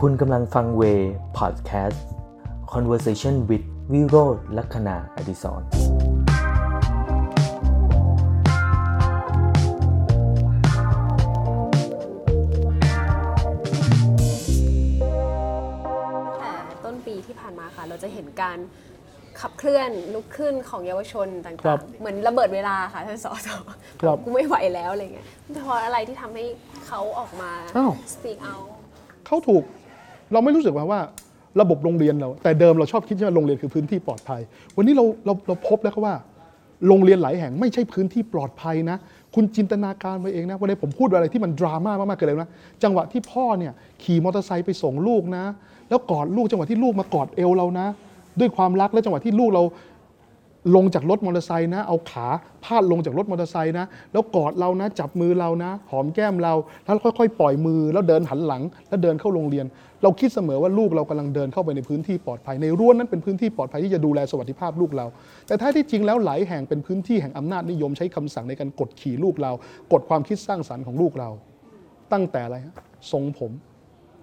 คุณกำลังฟังเวพอดแคสต์ conversation with วิโรธลัคนาอดิศรแต่ต้นปีที่ผ่านมาค่ะ เราจะเห็นการขับเคลื่อนลุกขึ้นของเยาวชนต่ครัางบๆเหมือนระเบิดเวลาค่ะท่านสอสอครับกูไม่ไหวแล้วอะไรเงี้ยเพราะอะไรที่ทำให้เขาออกมาอ้าว speak out เขาถูก เราไม่รู้สึกว่าว่าระบบโรงเรียนเรา แต่เดิมเราชอบคิดว่าโรงเรียนคือพื้นที่ปลอดภัย วันนี้เราเราเราพบแล้วครับว่า โรงเรียนหลายแห่งไม่ใช่พื้นที่ปลอดภัยนะ คุณจินตนาการไปเองนะวันนี้ผมพูดอะไรที่มันดราม่ามากๆเกินเลยนะจังหวะที่พ่อเนี่ยขี่มอเตอร์ไซค์ไปส่งลูกนะ แล้วกอดลูกจังหวะที่ลูกมากอดเอวเรานะ ด้วยความรักและจังหวะที่ลูกเรา ลงจากรถมอเตอร์ไซค์นะ เอาขาพาดลงจากรถมอเตอร์ไซค์นะ แล้วกอดเรานะ จับมือเรานะ หอมแก้มเรา แล้วค่อยๆ ปล่อยมือ แล้วเดินหันหลัง แล้วเดินเข้าโรงเรียน เราคิดเสมอว่าลูกเรากำลังเดินเข้าไปในพื้นที่ปลอดภัย ในรั้วนั้นเป็นพื้นที่ปลอดภัยที่จะดูแลสวัสดิภาพลูกเรา แต่ถ้าที่จริงแล้วหลายแห่งเป็นพื้นที่แห่งอำนาจนิยมใช้คำสั่งในการกดขี่ลูกเรา กดความคิดสร้างสรรค์ของลูกเรา ตั้งแต่อะไรฮะทรงผม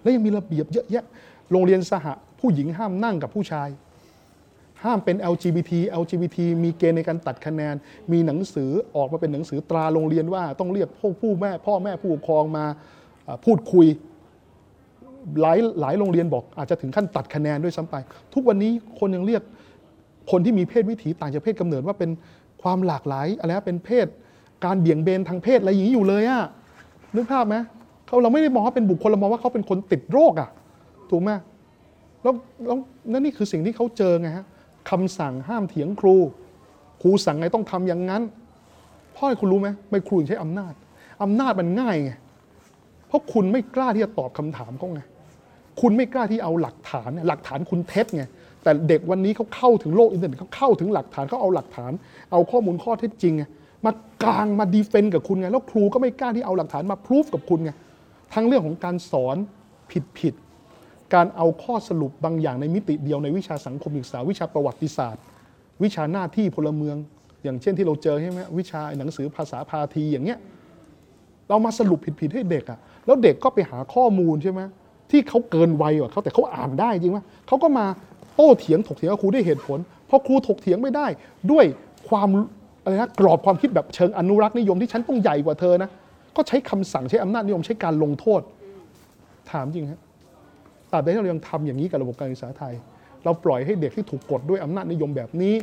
แล้วยังมีระเบียบเยอะแยะ โรงเรียนสหผู้หญิงห้ามนั่งกับผู้ชาย ห้ามเป็น LGBT LGBT มีเกณฑ์ในการตัดคะแนน มีหนังสือออกมาเป็นหนังสือตราโรงเรียนว่าต้องเรียกพวกผู้แม่พ่อแม่ผู้ปกครองมาพูดคุยหลายหลายโรงเรียนบอกอาจจะถึงขั้นตัดคะแนนด้วยซ้ำไป ทุกวันนี้คนยังเรียกคนที่มีเพศวิถีต่างจากเพศกำเนิดว่าเป็นความหลากหลายอะไรเป็นเพศ การเบี่ยงเบนทางเพศอะไรอย่างนี้อยู่เลยอะนึกภาพไหมเขาเราไม่ได้มองว่าเป็นบุคคลเรามองว่าเขาเป็นคนติดโรคอะถูกไหมแล้วแล้วนั่นนี่คือสิ่งที่เขาเจอไงฮะ คำสั่งห้ามเถียงครู ครูสั่งไงต้องทำอย่างนั้น เพราะอะไรคุณรู้ไหมทำไมครูถึงใช้อำนาจอำนาจมันง่ายไงเพราะคุณไม่กล้าที่จะตอบคำถามเขาไงคุณไม่กล้าที่เอาหลักฐานเนี่ยหลักฐานคุณเท็จไงแต่เด็กวันนี้เขาเข้าถึงโลกอินเทอร์เน็ตเขาเข้าถึงหลักฐานเขาเอาหลักฐาน เอาข้อมูลข้อเท็จจริงไงมากลางมาดีเฟนต์กับคุณไงแล้วครูก็ไม่กล้าที่เอาหลักฐานมาพิสูจกับคุณไงทั้งเรื่องของการสอนผิดผิด การเอาข้อสรุปบางอย่างในมิติเดียวในวิชาสังคมศึกษา วิชาประวัติศาสตร์ วิชาหน้าที่พลเมือง อย่างเช่นที่เราเจอใช่ไหมวิชาหนังสือภาษาพาทีอย่างเงี้ยเรามาสรุปผิดๆให้เด็กอะแล้วเด็กก็ไปหาข้อมูลใช่ไหมที่เขาเกินวัยกว่าเขาแต่เขาอ่านได้จริงไหมเขาก็มาโต้เถียงถกเถียงกับครูด้วยเหตุผลเพราะครูถกเถียงไม่ได้ ด้วยความอะไรนะกรอบความคิดแบบเชิงอนุรักษ์นิยมที่ฉันต้องใหญ่กว่าเธอนะก็ใช้คำสั่งใช้อำนาจนิยมใช้การลงโทษ ถามจริงฮะ ตราบใดที่เรายังทำอย่างนี้กับระบบการศึกษาไทย เราปล่อยให้เด็กที่ถูกกดด้วยอำนาจนิยมแบบนี้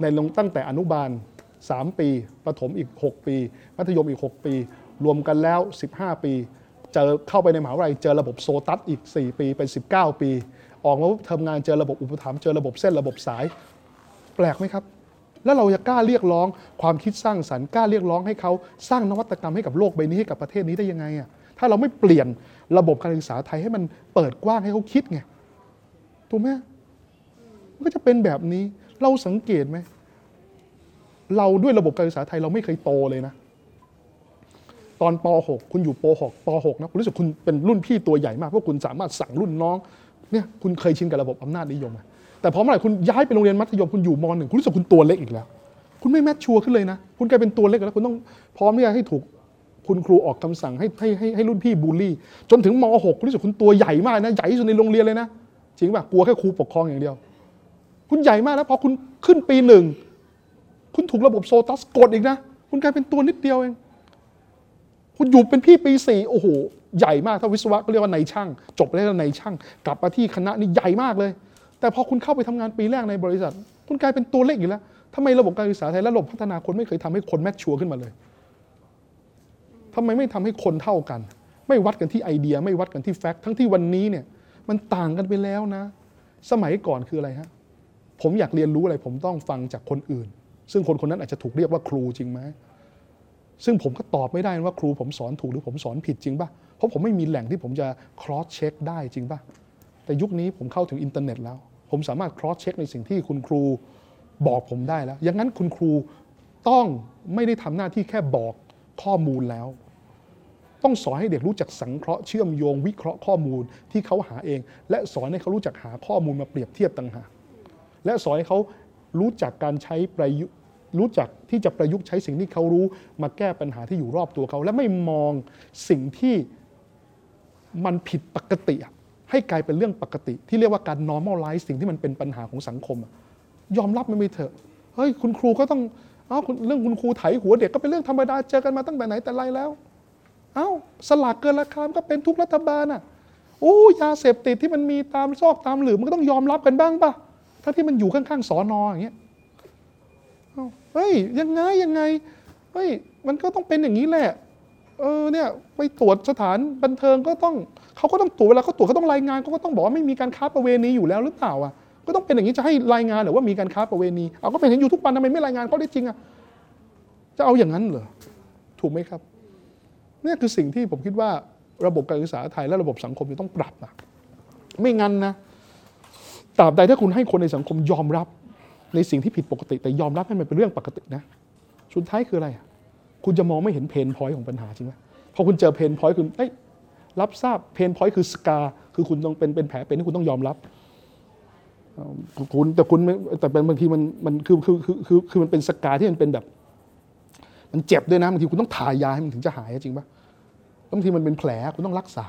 ในลงตั้งแต่อนุบาล 3 ปีประถมอีก 6 ปี มัธยมอีก 6 ปี รวมกันแล้ว 15 ปีเจอเข้าไปในมหาวิทยาลัยเจอระบบโซตัสอีก 4 ปีเป็น 19 ปี ออกมาปุ๊บทำงานเจอระบบอุปถัมภ์เจอระบบเส้นระบบสาย แปลกไหมครับ แล้วเราจะกล้าเรียกร้องความคิดสร้างสรรค์กล้าเรียกร้องให้เขาสร้างนวัตกรรมให้กับโลกใบนี้ให้กับประเทศนี้ได้ยังไงอะ ถ้าเราไม่เปลี่ยนระบบการศึกษาไทยให้มันเปิดกว้างให้เขาคิดไงถูกไหมมันก็จะเป็นแบบนี้เราสังเกตไหมเราด้วยระบบการศึกษาไทยเราไม่เคยโตเลยนะ ตอนป .6 คุณอยู่ป .6 ป .6 นะคุณรู้สึกคุณเป็นรุ่นพี่ตัวใหญ่มากเพราะคุณสามารถสั่งรุ่นน้องเนี่ยคุณเคยชินกับระบบอำนาจนิยมแต่พอเมื่อไหร่คุณย้ายไปโรงเรียนมัธยมคุณอยู่มหนึ่งคุณรู้สึกคุณตัวเล็กอีกแล้ว คุณไม่แมทชัวร์ขึ้นเลยนะ คุณกลายเป็นตัวเล็กแล้วคุณต้องพร้อมที่จะให้ถูก คุณครูออกคำสั่งให้ให้ให้ให้รุ่นพี่บูลลี่ จนถึงม .6 คุณรู้สึกคุณตัวใหญ่มากนะ ใหญ่ที่สุดในโรงเรียนเลยนะ จริงป่ะกลัวแค่ครูปกครองอย่างเดียว คุณใหญ่มากแล้วพอคุณขึ้นปีหนึ่ง คุณถูกระบบโซตัสกดอีกนะ คุณกลายเป็นตัวนิดเดียวเอง คุณอยู่เป็นพี่ปีสี่โอ้โห ใหญ่มากถ้าวิศวะก็เรียกว่าในายช่าง จบแล้วในายช่าง กลับมาที่คณะนี่ใหญ่มากเลย แต่พอคุณเข้าไปทำงานปีแรกในบริษัท คุณกลายเป็นตัวเล็กอีกแล้วทำไมระบบการศึกษาไทยและระบบพัฒนาคนไม่เคยทำให้คนแมทชัวร์ขึ้นมาเลย ทำไมไม่ทำให้คนเท่ากัน ไม่วัดกันที่ไอเดีย ไม่วัดกันที่แฟกต์ทั้งที่วันนี้เนี่ยมันต่างกันไปแล้วนะ สมัยก่อนคืออะไรฮะผมอยากเรียนรู้อะไร ผมต้องฟังจากคนอื่น ซึ่งคนคนนั้นอาจจะถูกเรียกว่าครูจริงไหมซึ่งผมก็ตอบไม่ได้ว่าครูผมสอนถูกหรือผมสอนผิดจริงป่ะเพราะผมไม่มีแหล่งที่ผมจะ cross check ได้จริงป่ะแต่ยุคนี้ผมเข้าถึงอินเทอร์เน็ตแล้ว ผมสามารถ cross check ในสิ่งที่คุณครูบอกผมได้แล้วอย่างนั้นคุณครูต้องไม่ได้ทำหน้าที่แค่บอกข้อมูลแล้ว ต้องสอนให้เด็กรู้จักสังเคราะห์เชื่อมโยงวิเคราะห์ข้อมูลที่เขาหาเอง และสอนให้เขารู้จักหาข้อมูลมาเปรียบเทียบต่างหากและสอนให้เขารู้จักการใช้ประยุรู้จักที่จะประยุกต์ใช้สิ่งที่เขารู้มาแก้ปัญหาที่อยู่รอบตัวเขา และไม่มองสิ่งที่มันผิดปกติ ให้กลายเป็นเรื่องปกติ ที่เรียกว่าการ normalize สิ่งที่มันเป็นปัญหาของสังคม ยอมรับมันไปเถอะเฮ้ยคุณครูก็ต้องเอ้าเรื่องคุณครูไถหัวเด็กก็เป็นเรื่องธรรมดาเจอกันมาตั้งแต่ไหนแต่ไรแล้ว เอ้าสลากเกินราคามก็เป็นทุกรัฐบาลอะโอ้ยาเสพติดที่มันมีตามซอกตามหลืมมันก็ต้องยอมรับกันบ้างป่ะถ้าที่มันอยู่ข้างๆสอนออย่างเงี้ยเอ้าเฮ้ยยังไงยังไงเฮ้ยมันก็ต้องเป็นอย่างนี้แหละ เออเนี่ยไปตรวจสถานบันเทิงก็ต้องเขาก็ต้องตรวจเวลาเขาตรวจเขาต้องรายงานเขาก็ต้องบอกว่าไม่มีการค้าประเวณีอยู่แล้วหรือเปล่าอะก็ต้องเป็นอย่างนี้จะให้รายงานหรือว่ามีการค้าประเวณีเอาก็เป็นเห็นอยู่ทุกวันทำไมไม่รายงานเขาได้จริงอะจะเอาอย่างนั้นเหรอถูกไหมครับ นี่คือสิ่งที่ผมคิดว่าระบบการศึกษาไทยและระบบสังคมจะต้องปรับนะไม่งั้นนะตราบใดถ้าคุณให้คนในสังคมยอมรับในสิ่งที่ผิดปกติ แต่ยอมรับให้มันเป็นเรื่องปกตินะสุดท้ายคืออะไร คุณจะมองไม่เห็น pain point ของปัญหาจริงไหมพอคุณเจอ pain point คุณเอ้ยรับทราบ pain point คือ scar คือคุณต้องเป็นเป็นแผลเป็นที่คุณต้องยอมรับคุณแต่คุณแต่เป็นบางทีมันมันคือคือคือคือคือมันเป็นสกาที่มันเป็นแบบ มันเจ็บด้วยนะบางทีคุณต้องทายาให้มันถึงจะหายจริงปะบางทีมันเป็นแผลคุณต้องรักษา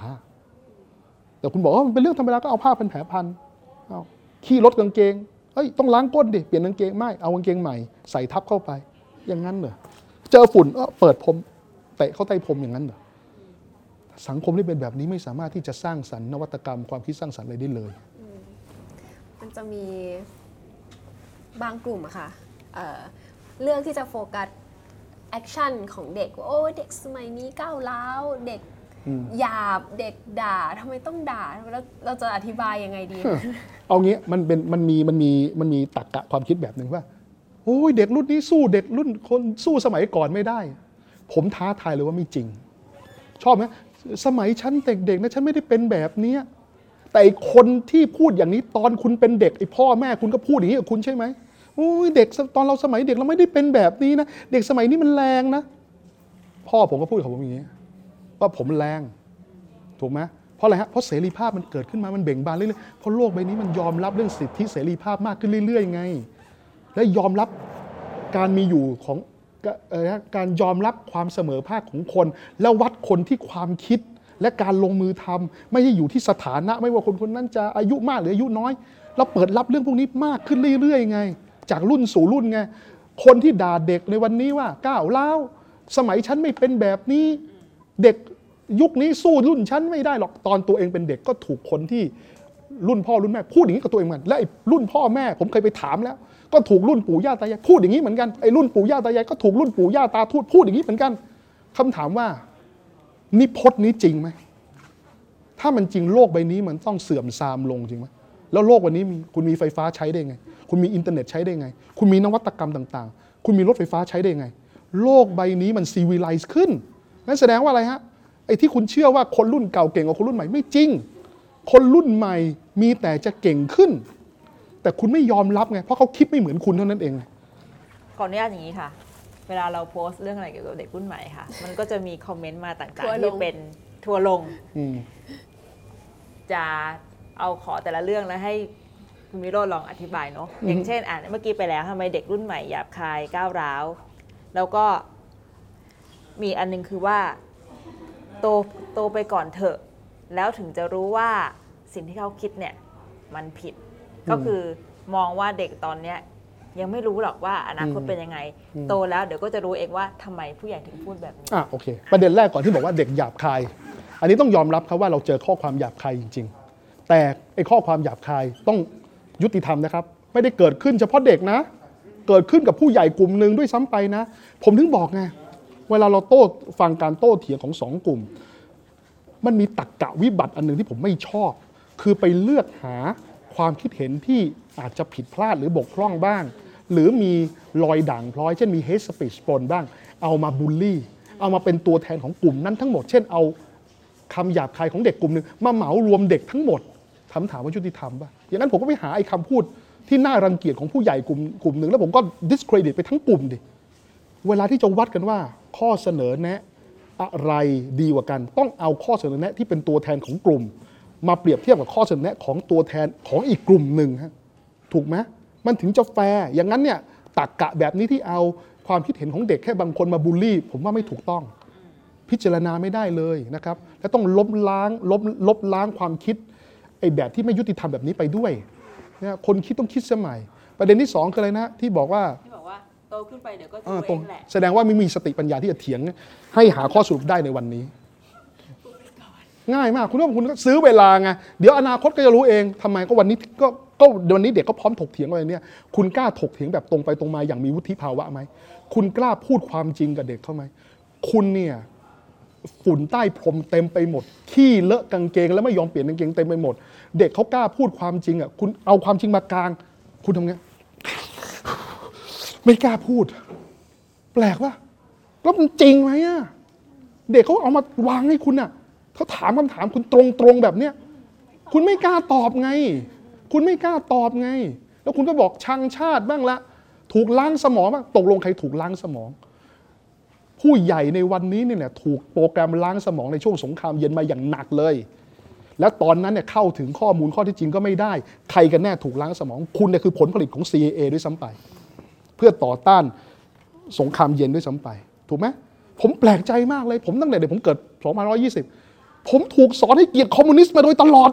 แต่คุณบอกว่ามันเป็นเรื่องธรรมดาก็เอาผ้าพันแผลพันเอาขี้รถกางเกงเอ้ยต้องล้างก้นดิเปลี่ยนกางเกงไม่เอากางเกงใหม่ใส่ทับเข้าไป อย่างนั้นเหรอเจอฝุ่นเออเปิดพรมเตะเข้าใต้พรมอย่างนั้นเหรอสังคมที่เป็นแบบนี้ไม่สามารถที่จะสร้างสรรค์นวัตกรรมความคิดสร้างสรรค์อะไรได้เลย มันจะมีบางกลุ่มอะค่ะเเรื่องที่จะโฟกัส action ของเด็กว่าโอ้เด็กสมัยนี้ก้าวร้าวเด็กอืมหยาบเด็กด่าทำไมต้องด่าแล้วเราจะอธิบายยังไงดี เอางี้มันเป็นมันมีมันมีมันมีตรรกะความคิดแบบหนึ่งว่าโอ้ยเด็กรุ่นนี้สู้เด็กรุ่นคนสู้สมัยก่อนไม่ได้ ผมท้าทายเลยว่าไม่จริง ชอบไหมสมัยฉันเด็กๆนะฉันไม่ได้เป็นแบบเนี้ยแต่ไอ้คนที่พูดอย่างนี้ตอนคุณเป็นเด็กไอ้พ่อแม่คุณก็พูดอย่างนี้กับคุณใช่ไหม โอ้ยเด็กตอนเราสมัยเด็กเราไม่ได้เป็นแบบนี้นะเด็กสมัยนี้มันแรงนะ พ่อผมก็พูดกับผมอย่างนี้ว่าผมแรงถูกไหมเพราะอะไรฮะเพราะเสรีภาพมันเกิดขึ้นมามันเบ่งบานเรื่อยๆเพราะโลกใบนี้มันยอมรับเรื่องสิทธิเสรีภาพมากขึ้นเรื่อยๆไง และยอมรับการมีอยู่ของการยอมรับความเสมอภาคของคน แล้ววัดคนที่ความคิดและการลงมือทำไม่ใช่อยู่ที่สถานะ ไม่ว่าคนคนนั้นจะอายุมากหรืออายุน้อย เราเปิดรับเรื่องพวกนี้มากขึ้นเรื่อยๆไง จากรุ่นสู่รุ่นไงคนที่ด่าเด็กในวันนี้ว่าก้าวร้าสมัยฉันไม่เป็นแบบนี้เด็กยุคนี้สู้รุ่นฉันไม่ได้หรอกตอนตัวเองเป็นเด็กก็ถูกคนที่รุ่นพ่อรุ่นแม่พูดอย่างนี้กับตัวเองเหมือนกันและไอ้รุ่นพ่อแม่ผมเคยไปถามแล้ว ก็ถูกรุ่นปู่ย่าตายายพูดอย่างนี้เหมือนกันไอ้รุ่นปู่ย่าตายายก็ถูกรุ่นปู่ย่าตาทวดพูดอย่างนี้เหมือนกันคำถามว่านิพจน์นี้จริงไหมถ้ามันจริงโลกใบนี้มันต้องเสื่อมทรามลงจริงไหม แล้วโลกวันนี้มีคุณมีไฟฟ้าใช้ได้ไง คุณมีอินเทอร์เน็ตใช้ได้ไง คุณมีนวัตกรรมต่างๆ คุณมีรถไฟฟ้าใช้ได้ไง โลกใบนี้มันซีวิไลซ์ขึ้นนั่นแสดงว่าอะไรฮะไอ้ที่คุณเชื่อว่าคนรุ่นเก่าเก่งกว่าคนรุ่นใหม่ไม่จริง คนรุ่นใหม่มีแต่จะเก่งขึ้น แต่คุณไม่ยอมรับไงเพราะเขาคิดไม่เหมือนคุณเท่านั้นเองขออนุญาตอย่างนี้ค่ะ เวลาเราโพสต์เรื่องอะไรเกี่ยวกับเด็กรุ่นใหม่ค่ะ มันก็จะมีคอมเมนต์มาต่างทัวร์ๆลที่งเป็นทัวร์ลงอืมจะ เอาขอแต่ละเรื่องแล้วให้คุณวิโรจน์ลองอธิบายเนาะอย่างเช่นอ่านเมื่อกี้ไปแล้วทำไมเด็กรุ่นใหม่หยาบคายก้าวร้าว แล้วก็มีอันนึงคือว่าโตโตไปก่อนเถอะ แล้วถึงจะรู้ว่าสิ่งที่เขาคิดเนี่ยมันผิดก็คือมองว่าเด็กตอนเนี้ยยังไม่รู้หรอกว่าอนาคตอืมเป็นยังไงอืมโตแล้วเดี๋ยวก็จะรู้เองว่าทำไมผู้ใหญ่ถึงพูดแบบนี้อะโอเค ประเด็นแรกก่อนที่บอกว่าเด็กหยาบคาย อันนี้ต้องยอมรับครับว่าเราเจอข้อความหยาบคายจริง ๆ แต่ไอ้ข้อความหยาบคายต้องยุติธรรมนะครับ ไม่ได้เกิดขึ้นเฉพาะเด็กนะ เกิดขึ้นกับผู้ใหญ่กลุ่มหนึ่งด้วยซ้ำไปนะ ผมถึงบอกไงเวลาเราโต้ฟังการโต้เถียงของสองกลุ่ม มันมีตักกะวิบัติอันหนึ่งที่ผมไม่ชอบ คือไปเลือกหาความคิดเห็นที่อาจจะผิดพลาดหรือบกพร่องบ้าง หรือมีรอยด่างพร้อย เช่นมี hate speech ปนบ้าง เอามาบูลลี่ เอามาเป็นตัวแทนของกลุ่มนั้นทั้งหมด เช่นเอาคำหยาบคายของเด็กกลุ่มหนึ่งมาเหมารวมเด็กทั้งหมด ถามถามว่ายุติธรรมป่ะ อย่างนั้นผมก็ไปหาไอ้คำพูดที่น่ารังเกียจของผู้ใหญ่กลุ่มกลุ่มหนึ่ง แล้วผมก็ discredit ไปทั้งกลุ่มดิ เวลาที่จะวัดกันว่า ข้อเสนอแนะอะไรดีกว่ากัน ต้องเอาข้อเสนอแนะที่เป็นตัวแทนของกลุ่ม มาเปรียบเทียบกับข้อเสนอแนะของตัวแทนของอีกกลุ่มหนึ่งฮะถูกไหมมันถึงจะแฟร์อย่างนั้นเนี่ยตักกะแบบนี้ที่เอาความคิดเห็นของเด็กแค่บางคนมาบูลลี่ ผมว่าไม่ถูกต้อง พิจารณาไม่ได้เลยนะครับ และต้องลบล้างลบลบล้างความคิด อ้แบบที่ไม่ยุติธรรมแบบนี้ไปด้วยนะคนคิดต้องคิดสมัย ประเด็นที่สองคืออะไรนะที่บอกว่าที่บอกว่าโตขึ้นไปเดี๋ยวก็เอรู้อเอตรงงแหละแสดงว่าไม่มีสติปัญญาที่จะเถียง ให้หาข้อสรุปได้ในวันนี้ ง่ายมากคุณว่าคุณก็ซื้อเวลาไงเดี๋ยวอนาคตก็จะรู้เองทำไมก็วันนี้ก็ก็วันนี้เด็กก็พร้อมถกเถียงอะไรเนี่ย คุณกล้าถกเถียงแบบตรงไปตรงมาอย่างมีวุฒิภาวะไหมคุณกล้าพูดความจริงกับเด็กเขาไหมคุณเนี่ย ฝุ่นใต้พรมเต็มไปหมด ขี้เลอะกางเกงแล้วไม่ยอมเปลี่ยนกางเกงเต็มไปหมด เด็กเขากล้าพูดความจริงอะคุณเอาความจริงมากลาง คุณทำไงไม่กล้าพูด แปลกว่าแล้วมันจริงไหมอะเด็กเขาเอามาวางให้คุณน่ะเขาถามคำถามคุณตรงๆแบบเนี้ยคุณไม่กล้าตอบไง คุณไม่กล้าตอบไง แล้วคุณก็บอกชังชาติบ้างละ ถูกล้างสมองบ้างตกลงใครถูกล้างสมอง ผู้ใหญ่ในวันนี้เนี่ยถูกโปรแกรมล้างสมองในช่วงสงครามเย็นมาอย่างหนักเลย แล้วตอนนั้นเนี่ยเข้าถึงข้อมูลข้อเท็จจริงก็ไม่ได้ ใครกันแน่ถูกล้างสมอง คุณเนี่ยคือผลผลิตของ CIA ด้วยซ้ำไป เพื่อต่อต้านสงครามเย็นด้วยซ้ำไป ถูกไหมผมแปลกใจมากเลย ผมตั้งแต่เด็กผมเกิด2520 ผมถูกสอนให้เกลียดคอมมิวนิสต์มาโดยตลอด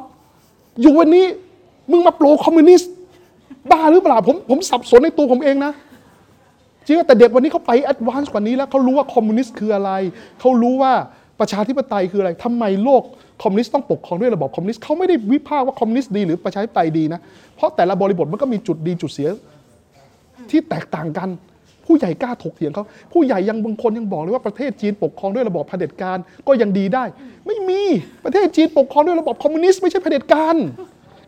อยู่วันนี้มึงมา pro คอมมิวนิสต์บ้าหรือเปล่าผมผมสับสนในตัวผมเองนะ จริงแต่เด็กวันนี้เขาไป advance กว่านี้แล้วเขารู้ว่าคอมมิวนิสต์คืออะไรเขารู้ว่าประชาธิปไตยคืออะไรทำไมโลกคอมมิวนิสต์ต้องปกครองด้วยระบอบคอมมิวนิสต์เขาไม่ได้วิพากษ์ว่าคอมมิวนิสต์ดีหรือประชาธิปไตยดีนะ เพราะแต่ละบริบทมันก็มีจุดดีจุดเสียที่แตกต่างกัน ผู้ใหญ่กล้าถกเถียงเขาผู้ใหญ่ยังบางคนยังบอกเลยว่าประเทศจีนปกครองด้วยระบอบเผด็จการก็ยังดีได้ ไม่มีประเทศจีนปกครองด้วยระบอบคอมมิวนิสต์ไม่ใช่เผด็จการ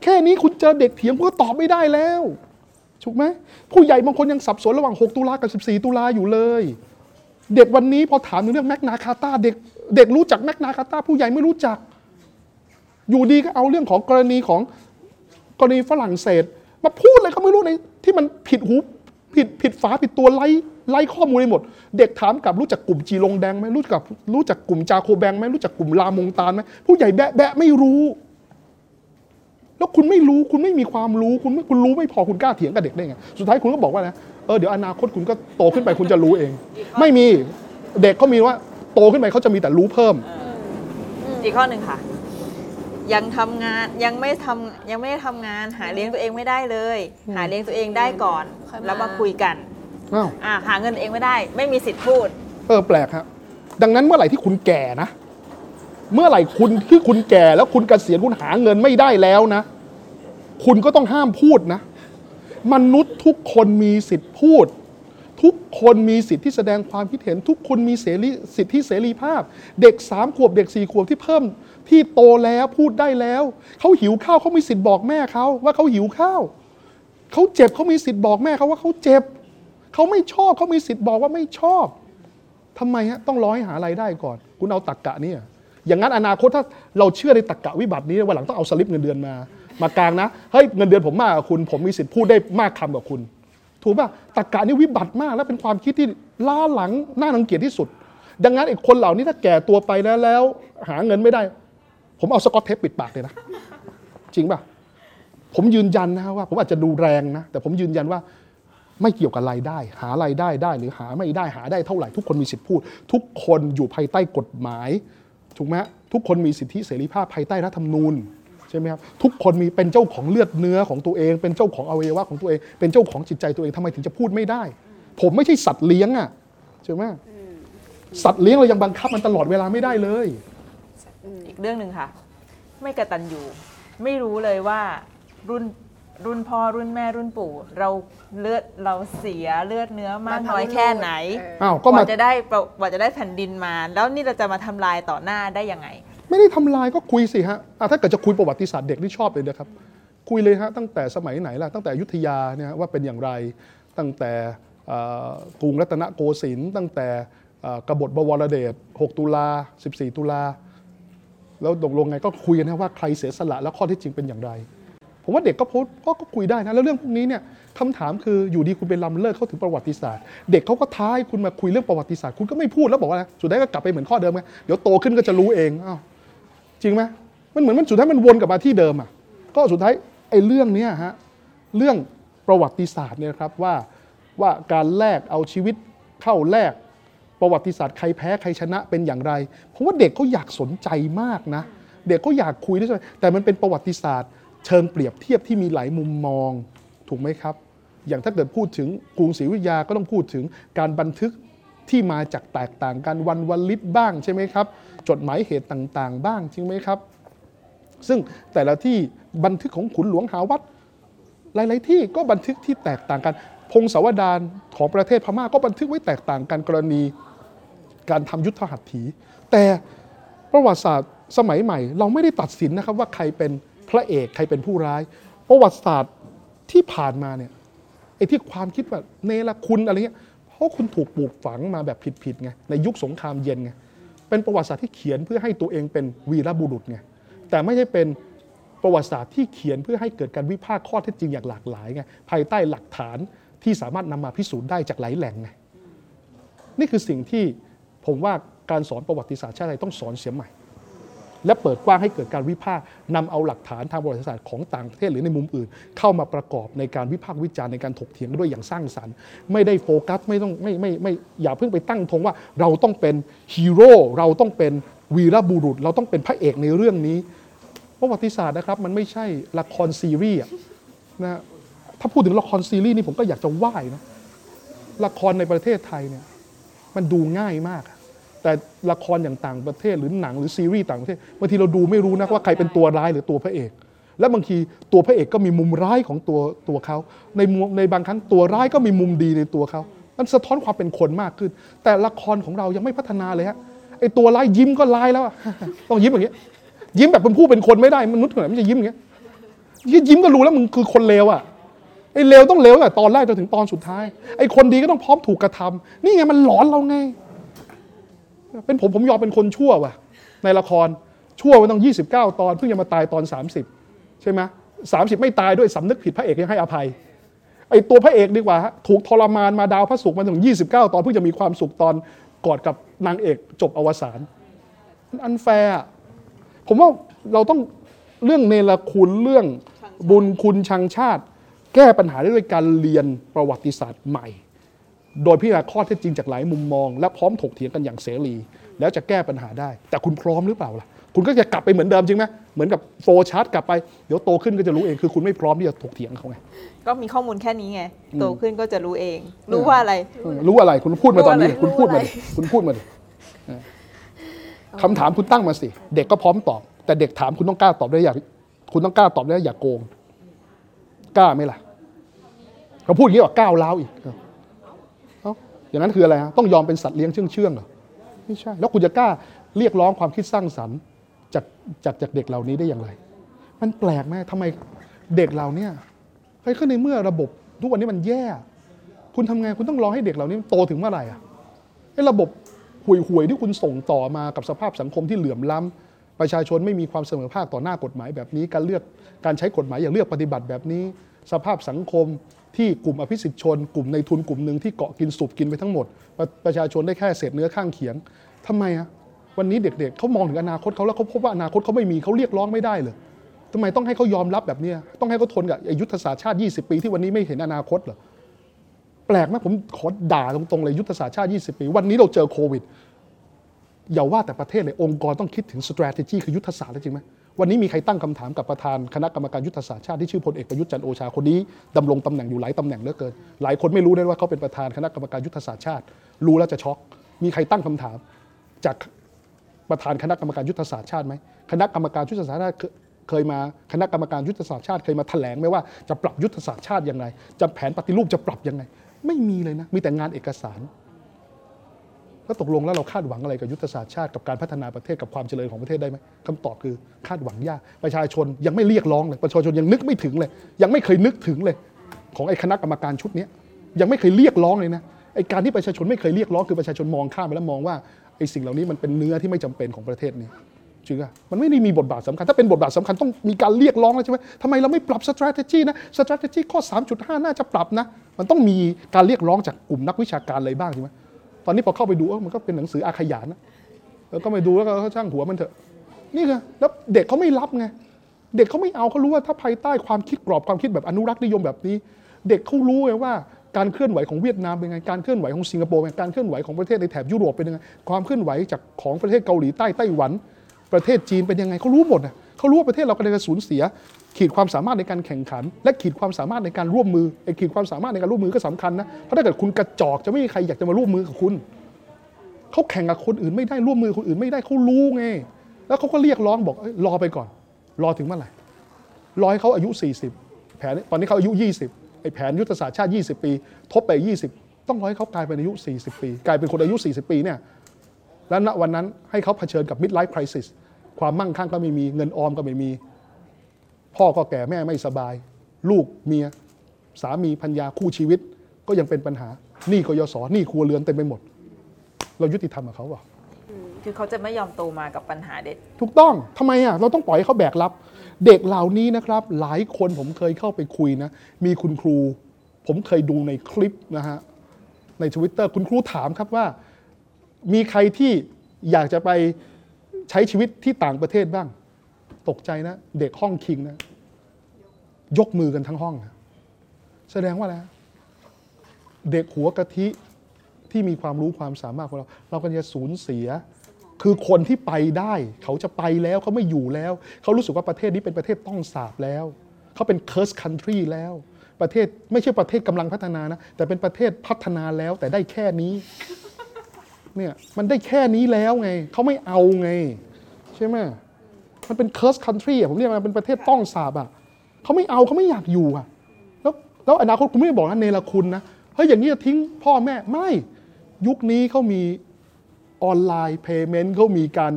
แค่นี้คุณเจอเด็กเถียงคุณก็ตอบไม่ได้แล้ว ถูกไหมผู้ใหญ่บางคนยังสับสนระหว่าง 6 ตุลากับ 14 ตุลาอยู่เลย เด็กวันนี้พอถามถึงเรื่องแมกนาคาตาเด็กเด็กรู้จักแมกนาคาตาผู้ใหญ่ไม่รู้จัก อยู่ดีก็เอาเรื่องของกรณีของกรณีฝรั่งเศส มาพูดอะไรก็ไม่รู้ในที่มันผิดหูผิดผิดฝาผิดตัวไล่ไล่ข้อมูลไปหมด เด็กถามกลับรู้จักกลุ่มจีลงแดงไหมรู้จักรู้จักกลุ่มจาโคแบงไหมรู้จักกลุ่มลามงตานไหมผู้ใหญ่แบะแบะไม่รู้ แล้วคุณไม่รู้คุณไม่มีความรู้คุณไม่คุณรู้ไม่พอคุณกล้าเถียงกับเด็กได้ไงสุดท้ายคุณก็บอกว่านะเออเดี๋ยวอนาคตคุณก็โตขึ้นไปคุณจะรู้เอง ไม่มีเด็กเขามีว่าโตขึ้นไปเขาจะมีแต่รู้เพิ่มอีกข้อหนึ่งค่ะ ยังทำงานยังไม่ทำยังไม่ได้ทำงาน หาเลี้ยงตัวเองไม่ได้เลย หาเลี้ยงตัวเองได้ก่อนค่อยมาแล้วมาคุยกันอ้าวอ่าหาเงินเองไม่ได้ ไม่มีสิทธิ์พูด เออแปลกครับดังนั้นเมื่อไหร่ที่คุณแก่นะ เมื่อไหร่คุณที่คุณแก่แล้วคุณเกษียณคุณหาเงินไม่ได้แล้วนะ คุณก็ต้องห้ามพูดนะ มนุษย์ทุกคนมีสิทธิ์พูด ทุกคนมีสิทธิ์ที่แสดงความคิดเห็น ทุกคนมีเสรีสิทธิเสรีภาพ เด็กสามขวบเด็กสี่ขวบที่เพิ่มที่โตแล้วพูดได้แล้วเขาหิวข้าวเขามีสิทธิ์บอกแม่เขาว่าเขาหิวข้าวเขาเจ็บเขามีสิทธิ์บอกแม่เขาว่าเขาเจ็บเขาไม่ชอบเขามีสิทธิ์บอกว่าไม่ชอบทำไมฮะต้องรอให้หารายได้ก่อน คุณเอาตักกะเนี่ย อย่างนั้นอนาคตถ้าเราเชื่อในตักกะวิบัตินี้วันหลังต้องเอาสลิปเงินเดือนมา มากลางนะเฮ้ยเงินเดือนผมมากกว่าคุณ ผมมีสิทธิ์พูดได้มากคำกว่าคุณ ถูกป่ะตักกะนี่วิบัติมาก และเป็นความคิดที่ล้าหลังน่ารังเกียจที่สุด ดังนั้นไอ้คนเหล่านี้ถ้าแก่ตัวไปแล้วแล้ว หาเงินไม่ได้ ผมเอาสกอตเทปปิดปากเลยนะจริงป่ะผมยืนยันนะว่า ผมอาจจะดูแรงนะแต่ผมยืนยันว่าไม่เกี่ยวกับรายได้ หารายได้ได้หรือหาไม่ได้หาได้เท่าไหร่ทุกคนมีสิทธิพูด ทุกคนอยู่ภายใต้กฎหมาย ถูกไหมฮะทุกคนมีสิทธิเสรีภาพภายใต้รัฐธรรมนูญใช่ไหมครับทุกคนมีเป็นเจ้าของเลือดเนื้อของตัวเอง เป็นเจ้าของอวัยวะของตัวเอง เป็นเจ้าของจิตใจตัวเองทำไมถึงจะพูดไม่ได้ ผมไม่ใช่สัตว์เลี้ยงอะใช่ไหมสัตว์เลี้ยงเรายังบังคับมันตลอดเวลาไม่ได้เลยอีกเรื่องหนึ่งค่ะ ไม่กระตันอยู่ ไม่รู้เลยว่ารุ่น รุ่นพ่อรุ่นแม่รุ่นปู่ เราเลือดเราเสียเลือดเนื้อมากน้อยแค่ไหนอ้าวก็กมาว่าจะได้ประกว่าจะได้แผ่นดินมา แล้วนี่เราจะมาทำลายต่อหน้าได้ยังไง ไม่ได้ทำลายก็คุยสิฮะอะถ้าเกิดจะคุยประวัติศาสตร์เด็กที่ชอบเลยนะครับ คุยเลยฮะตั้งแต่สมัยไหนล่ะตั้งแต่อยุธยาเนี่ยว่าเป็นอย่างไร ตั้งแต่เอ่อกรุงรัตนโกสินทร์ตั้งแต่เอ่อกบฏบวรเดช 6 ตุลา 14 ตุลา แล้วตกลงไงก็คุยกันนะว่าใครเสียสละและข้อเที่จริงเป็นอย่างไร ผมว่าเด็กก็พูดก็ก็คุยได้นะ แล้วเรื่องพวกนี้เนี่ยคำถามคืออยู่ดีคุณไปลำเลิกเข้าถึงประวัติศาสตร์ เด็กเขาก็ท้ายคุณมาคุยเรื่องประวัติศาสตร์ คุณก็ไม่พูดแล้วบอกว่าอะไรสุดท้ายก็กลับไปเหมือนข้อเดิมไงเดี๋ยวโตขึ้นก็จะรู้เองอ้าวจริงไหมมันเหมือนมันสุดท้ายมันวนกลับมาที่เดิมอะก็สุดท้ายไอ้เรื่องเนี้ยฮะเรื่องประวัติศาสตร์เนี่ยครับว่าว่าการแลกเอาชีวิตเข้าแลกประวัติศาสตร์ใครแพ้ใครชนะเป็นอย่างไรผมว่าเด็กเขาอยากสนใจมากนะ เด็กก็อยากคุยด้วยแต่มันเป็นประวัติศาสตร์ เชิงเปรียบเทียบที่มีหลายมุมมองถูกไหมครับ อย่างถ้าเกิดพูดถึงกรุงศรีอยุธยาก็ต้องพูดถึงการบันทึกที่มาจากแตกต่างกันวันวันลิตบ้างใช่ไหมครับ จดหมายเหตุต่างๆ บ้างจริงไหมครับ ซึ่งแต่ละที่บันทึกของขุนหลวงหาวัดหลาย ๆ ที่ก็บันทึกที่แตกต่างกัน พงศาวดารของประเทศพม่าก็บันทึกไว้แตกต่างกันกรณี การทำยุทธหัตถี แต่ประวัติศาสตร์สมัยใหม่ เราไม่ได้ตัดสินนะครับว่าใครเป็น พระเอกใครเป็นผู้ร้าย ประวัติศาสตร์ที่ผ่านมาเนี่ยไอ้ที่ความคิดว่าเนรคุณอะไรเงี้ยเพราะคุณถูกปลูกฝังมาแบบผิดๆไงในยุคสงครามเย็นไงเป็นประวัติศาสตร์ที่เขียนเพื่อให้ตัวเองเป็นวีรบุรุษไงแต่ไม่ใช่เป็นประวัติศาสตร์ที่เขียนเพื่อให้เกิดการวิพากษ์ข้อเท็จจริงอย่างหลากหลายไงภายใต้หลักฐานที่สามารถนำมาพิสูจน์ได้จากหลายแหล่งไงนี่คือสิ่งที่ผมว่าการสอนประวัติศาสตร์ชาติไทยต้องสอนเสียใหม่ และเปิดกว้างให้เกิดการวิพากษ์นำเอาหลักฐานทางประวัติศาสตร์ของต่างประเทศหรือในมุมอื่น เข้ามาประกอบในการวิพากษ์วิจารณ์ในการถกเถียงด้วยอย่างสร้างสรรค์ ไม่ได้โฟกัสไม่ต้องไม่ไม่ไม่อย่าเพิ่งไปตั้งธงว่าเราต้องเป็นฮีโร่เราต้องเป็นวีรบุรุษ เราต้องเป็นพระเอกในเรื่องนี้ประวัติศาสตร์นะครับ มันไม่ใช่ละครซีรีส์อะนะถ้าพูดถึงละครซีรีส์นี่ผมก็อยากจะไหว้นะละครในประเทศไทยเนี่ยมันดูง่ายมากอะ แต่ละครอย่างต่างประเทศหรือหนังหรือซีรีส์ต่างประเทศบางทีเราดูไม่รู้นะว่าใครเป็นตัวร้ายหรือตัวพระเอก และบางทีตัวพระเอกก็มีมุมร้ายของตัวตัวเขาในในบางครั้งตัวร้ายก็มีมุมดีในตัวเขามันสะท้อนความเป็นคนมากขึ้น แต่ละครของเรายังไม่พัฒนาเลยฮะไอตัวร้ายยิ้มก็ร้ายแล้วต้องยิ้มอย่างเงี้ยยิ้มแบบเป็นผู้เป็นคนไม่ได้มนุษย์คนไหนมันจะยิ้มอย่างเงี้ยยิ้มก็รู้แล้วมึงคือคนเลวอะไอ้เลวต้องเลวแต่ตอนแรกจนถึงตอนสุดท้ายไอ้คนดีก็ต้องพร้อมถูกกระทำนี่ไงมันหลอนเราไง เป็นผมผมยอมเป็นคนชั่วว่ะ ในละครชั่วมันต้อง 29 ตอนเพิ่งจะมาตายตอน 30 ใช่ไหมสามสิบไม่ตายด้วยสำนึกผิดพระเอกยังให้อภัยไอตัวพระเอกดีกว่าถูกทรมานมาดาวพระศุกร์มาถึง 29 ตอนเพิ่งจะมีความสุขตอนกอดกับนางเอกจบอวสาน unfair ผมว่าเราต้องเรื่องเนรคุณเรื่องบุญคุณชังชาติ แก้ปัญหาได้ด้วยการเรียนประวัติศาสตร์ใหม่ โดยพิจารณาข้อเท็จจริงจากหลายมุมมอง และพร้อมถกเถียงกันอย่างเสรี แล้วจะแก้ปัญหาได้ แต่คุณพร้อมหรือเปล่าล่ะ คุณก็จะกลับไปเหมือนเดิมจริงไหมเหมือนกับ flowchart กลับไปเดี๋ยวโตขึ้นก็จะรู้เองคือคุณไม่พร้อมที่จะถกเถียงเขาไงก็มีข้อมูลแค่นี้ไงโตขึ้นก็จะรู้เอง รู้ว่าอะไร รู้อะไรคุณพูดมาตอนนี้รู้อะไรคุณพูดมารู้ดิอะไรคุณพูดมาดิเออคำถามคุณตั้งมาสิ เด็กก็พร้อมตอบ แต่เด็กถามคุณต้องกล้าตอบได้อย่าคุณต้องกล้าตอบได้อย่าโกง กล้าไหมล่ะเขาพูดอย่างนี้ว่าก้าวร้าวอีกเอ้าเอ้า อย่างนั้นคืออะไรฮะต้องยอมเป็นสัตว์เลี้ยงเชื่องเชื่องเหรอไม่ใช่ แล้วคุณจะกล้าเรียกร้องความคิดสร้างสรรค์จากจากจากเด็กเหล่านี้ได้อย่างไร มันแปลกไหมทำไมเด็กเหล่าเนี้ใครขึ้นในเมื่อระบบทุกวันนี้มันแย่ คุณทำไงคุณต้องรอให้เด็กเหล่านี้โตถึงเมื่อไหร่อะไอ้ระบบห่วยๆที่คุณส่งต่อมากับสภาพสังคมที่เหลื่อมล้ำประชาชนไม่มีความเสมอภาคต่อหน้ากฎหมายแบบนี้ การเลือกการใช้กฎหมายอย่างเลือกปฏิบัติแบบนี้ สภาพสังคมที่กลุ่มอภิสิทธิชน กลุ่มในทุนกลุ่มหนึ่งที่เกาะกินสูบกินไปทั้งหมด ประประชาชนได้แค่เศษเนื้อข้างเคียงทำไมอะวันนี้เด็กๆเขามองถึงอนาคตเขาแล้วเขาพบว่าอนาคตเขาไม่มีเขาเรียกร้องไม่ได้เลยทำไมต้องให้เขายอมรับแบบนี้ต้องให้เขาทนกับยุทธศาสตร์ชาติ 20 ปีที่วันนี้ไม่เห็นอนาคตเหรอแปลกไหมผมขอด่าตรงๆเลยยุทธศาสตร์ชาติ 20 ปี วันนี้เราเจอโควิดอย่าว่าแต่ประเทศเลยองค์กรต้องคิดถึง strategy คือยุทธศาสตร์แล้วจริงไหม วันนี้มีใครตั้งคำถามกับประธานคณะกรรมการยุทธศาสตร์ชาติที่ชื่อพลเอกประยุทธ์จันโอชาคนนี้ดำรงตำแหน่งอยู่หลายตำแหน่งเหลือเกิน หลายคนไม่รู้เลยว่าเขาเป็นประธานคณะกรรมการยุทธศาสตร์ชาติ รู้แล้วจะช็อก มีใครตั้งคำถาม จากประธานคณะกรรมการยุทธศาสตร์ชาติไหมคณะกรรมการยุทธศาสตร์ชาติเคยมาคณะกรรมการยุทธศาสตร์ชาติเคยมาแถลงไหมว่าจะปรับยุทธศาสตร์ชาติอยังไงจะแผนปฏิรูปจะปรับยังไง ไม่มีเลยนะมีแต่งานเอกสาร แล้วตกลงแล้วเราคาดหวังอะไรกับยุทธศาสตร์ชาติกับการพัฒนาประเทศกับความเจริญของประเทศได้ไหมคำตอบคือคาดหวังยากประชาชนยังไม่เรียกร้องเลยประชาชนยังนึกไม่ถึงเลย ยังไม่เคยนึกถึงเลย ของไอ้คณะกรรมการชุดนี้ยังไม่เคยเรียกร้องเลยนะไอ้การที่ประชาชนไม่เคยเรียกร้องคือประชาชนมองข้ามไปแล้วมองว่าไอ้สิ่งเหล่านี้มันเป็นเนื้อที่ไม่จำเป็นของประเทศนี้จริงอะมันไม่ได้มีบทบาทสำคัญ ถ้าเป็นบทบาทสำคัญต้องมีการเรียกร้องแล้วใช่ไหมทำไมเราไม่ปรับ strategy นะ strategy ข้อ 3.5 น่าจะปรับนะ มันต้องมีการเรียกร้องจากกลุ่มนักวิชาการอะไรบ้างใช่ไหม ตอนนี้พอเข้าไปดูมันก็เป็นหนังสืออาขยานนะแล้วก็ไปดูแล้วก็ช่างหัวมันเถอะ นี่ไงแล้วเด็กเขาไม่รับไงเด็กเขาไม่เอาเขารู้ว่าถ้าภายใต้ความคิดกรอบความคิดแบบอนุรักษ์นิยมแบบนี้ เด็กเขารู้ไงว่าการเคลื่อนไหวของเวียดนามเป็นไง การเคลื่อนไหวของสิงคโปร์เป็นไงการเคลื่อนไหวของประเทศในแถบยุโรปเป็นยังไง ความเคลื่อนไหวจากของประเทศเกาหลีใต้ไต้หวัน ประเทศจีนเป็นยังไงเขารู้หมดนะ เขารู้ว่าประเทศเรากำลังจะสูญเสีย ขีดความสามารถในการแข่งขัน และขีดความสามารถในการร่วมมือไอ้ขีดความสามารถในการร่วมมือก็สำคัญนะเพราะถ้าเกิดคุณกระจอกจะไม่มีใครอยากจะมาร่วมมือกับคุณเขาแข่งกับคนอื่นไม่ได้ร่วมมือคนอื่นไม่ได้เขารู้ไงแล้วเขาก็เรียกร้องบอกรอไปก่อน รอถึงเมื่อไหร่รอให้เขาอายุ 40 แผนตอนนี้เขาอายุ 20ไอ้แผนยุทธศาสตร์ชาติ 20 ปี ทบไป 20 ต้องรอให้เขากลายเป็นอายุ 40 ปี กลายเป็นคนอายุ 40 ปีเนี่ยแล้วณวันนั้นให้เขาเผชิญกับ midlife crisis ความมั่งคั่งก็ไม่มีเงินออมก็ไม่มี พ่อก็แก่แม่ไม่สบาย ลูกเมีย สามีพัญญาคู่ชีวิต ก็ยังเป็นปัญหาหนี้กยศหนี้ครัวเรือนเต็มไปหมด เรายุติธรรมกับเขาเปล่าคือเขาจะไม่ยอมโตมากับปัญหาเด็ด ถูกต้องทำไมอะเราต้องปล่อยให้เขาแบกรับ เด็กเหล่านี้นะครับ หลายคนผมเคยเข้าไปคุยนะ มีคุณครู ผมเคยดูในคลิปนะฮะในทวิตเตอร์คุณครูถามครับว่า มีใครที่อยากจะไป ใช้ชีวิตที่ต่างประเทศบ้าง ตกใจนะ เด็กห้องคิงนะ ยกมือกันทั้งห้องนะแสดงว่าอะไรฮะเด็กหัวกะทิที่มีความรู้ความสามารถของเรา เราก็จะสูญเสีย คือคนที่ไปได้ เขาจะไปแล้วเขาไม่อยู่แล้ว เขารู้สึกว่าประเทศนี้เป็นประเทศต้องสาบแล้ว เขาเป็น curse country แล้ว ประเทศไม่ใช่ประเทศกำลังพัฒนานะ แต่เป็นประเทศพัฒนาแล้วแต่ได้แค่นี้ เนี่ยมันได้แค่นี้แล้วไง เขาไม่เอาไง ใช่ไหมมันเป็น curse country อะผมเรียกมันเป็นประเทศต้องสาบอะเขาไม่เอาเขาไม่อยากอยู่อะ แล้วแล้วอนาคตคุณไม่ได้บอกนะเนรคุณนะเฮ้ยอย่างนี้จะทิ้งพ่อแม่ไม่ ยุคนี้เขามี online payment เขามีการ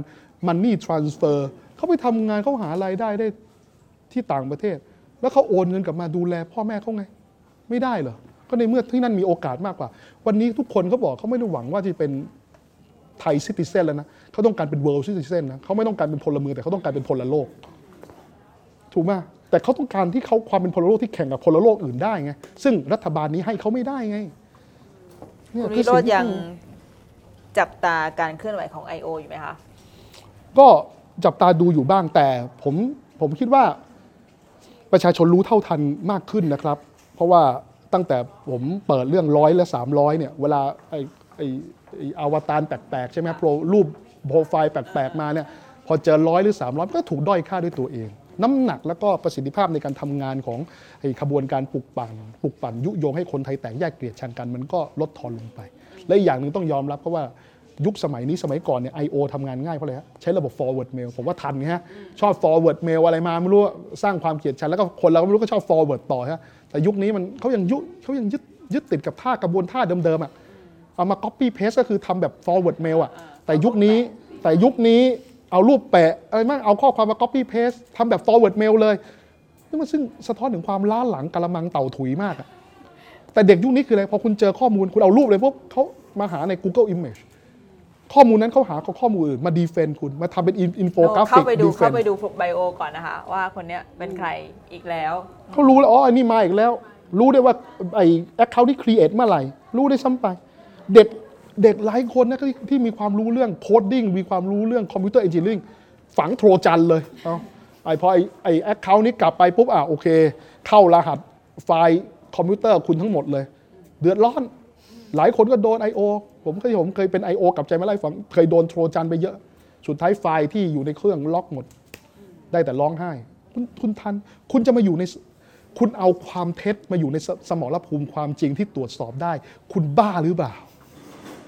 money transfer เขาไปทำงานเขาหารายได้ได้ที่ต่างประเทศ แล้วเขาโอนเงินกลับมาดูแลพ่อแม่เขาไง ไม่ได้เหรอก็ในเมื่อที่นั่นมีโอกาสมากกว่า วันนี้ทุกคนเขาบอกเขาไม่ได้หวังว่าจะเป็น Thai citizen แล้วนะเขาต้องการเป็น world citizen นะเขาไม่ต้องการเป็นพลเมืองแต่เขาต้องการเป็นพลโลก ถูกไหมแต่เขาต้องการที่เขาความเป็นพลโลกที่แข่งกับพลโลกอื่นได้ไงซึ่งรัฐบาลนี้ให้เขาไม่ได้ไงเนี่คุณคืวิอโรสิ่จที่น์ยังต้องจับตาการเคลื่อนไหวของ I.O. อยู่ไหมคะ ก็จับตาดูอยู่บ้างแต่ผมผมคิดว่าประชาชนรู้เท่าทันมากขึ้นนะครับ เพราะว่าตั้งแต่ผมเปิดเรื่องร้อยและ 300เนี่ยเวลาไอ้ไอ้ไอ้อวตารแปลกๆ ใช่ไหมโปรรูปโปรไฟล์แปลกๆ มาเนี่ยพอเจอร้อยหรือ 300มันก็ถูกด้อยค่าด้วยตัวเอง น้ำหนักแล้วก็ประสิทธิภาพในการทำงานของไอ้ขบวนการปลุกปั่นปลุกปั่นยุยงให้คนไทยแตกแยกเกลียดชังกันมันก็ลดทอนลงไป และอีกอย่างหนึ่งต้องยอมรับเพราะว่ายุคสมัยนี้สมัยก่อนเนี่ย I.O. ทำงานง่ายเพราะอะไรฮะใช้ระบบ forward mail ผมว่าทันไงฮะชอบ forward mail อะไรมาไม่รู้สร้างความเกลียดชังแล้วก็คนเราก็ไม่รู้ก็ชอบ forward ต่อฮะแต่ยุคนี้มันเขายังยุเขายังยึดยึดติดกับท่ากระบวนท่าเดิมๆอะ เอามา copy paste ก็คือทำแบบ forward mail อะ แต่ยุคนี้แต่ยุคนี้เอารูปแปะอะไรมั่งเอาข้อความมา copy paste ทำแบบ forward mail เลยนี่มันซึ่งสะท้อนถึงความล้าหลังกะละมังเต่าถุยมากอะแต่เด็กยุคนี้คืออะไร พอคุณเจอข้อมูลคุณเอารูปเลยปุ๊บเขามาหาใน Google Image ข้อมูลนั้นเขาหาข้อมูลอื่นมา defend คุณมาทำเป็นอินโฟกราฟิเข้าไปดู defend เข้าไปดู bio ก่อนนะคะ ว่าคนเนี้ยเป็นใครอีกแล้ว เขารู้แล้วอ๋ออันนี้มาอีกแล้ว รู้ได้ว่าไอ้ account ที่ create เมื่อไหร่ รู้ได้ซ้ำไป เด็กเด็กหลายคนนะที่ที่มีความรู้เรื่อง coding มีความรู้เรื่อง computer engineering ฝังโทรจันเลยเอาไอ้พอไอ้ไอ้ account นี้กลับไปปุ๊บอะโอเค เข้ารหัสไฟล์คอมพิวเตอร์คุณทั้งหมดเลย เดือดร้อน หลายคนก็โดน I.O. ผมเคยผมเคยเป็น I.O. กับใจไม่ไล่ฝังเคยโดนโทรจันไปเยอะ สุดท้ายไฟล์ที่อยู่ในเครื่องล็อกหมด ได้แต่ร้องไห้ คุณคุณทัน คุณจะมาอยู่ในคุณเอาความเท็จมาอยู่ในสสมรภูมิความจริงที่ตรวจสอบได้ คุณบ้าหรือเปล่า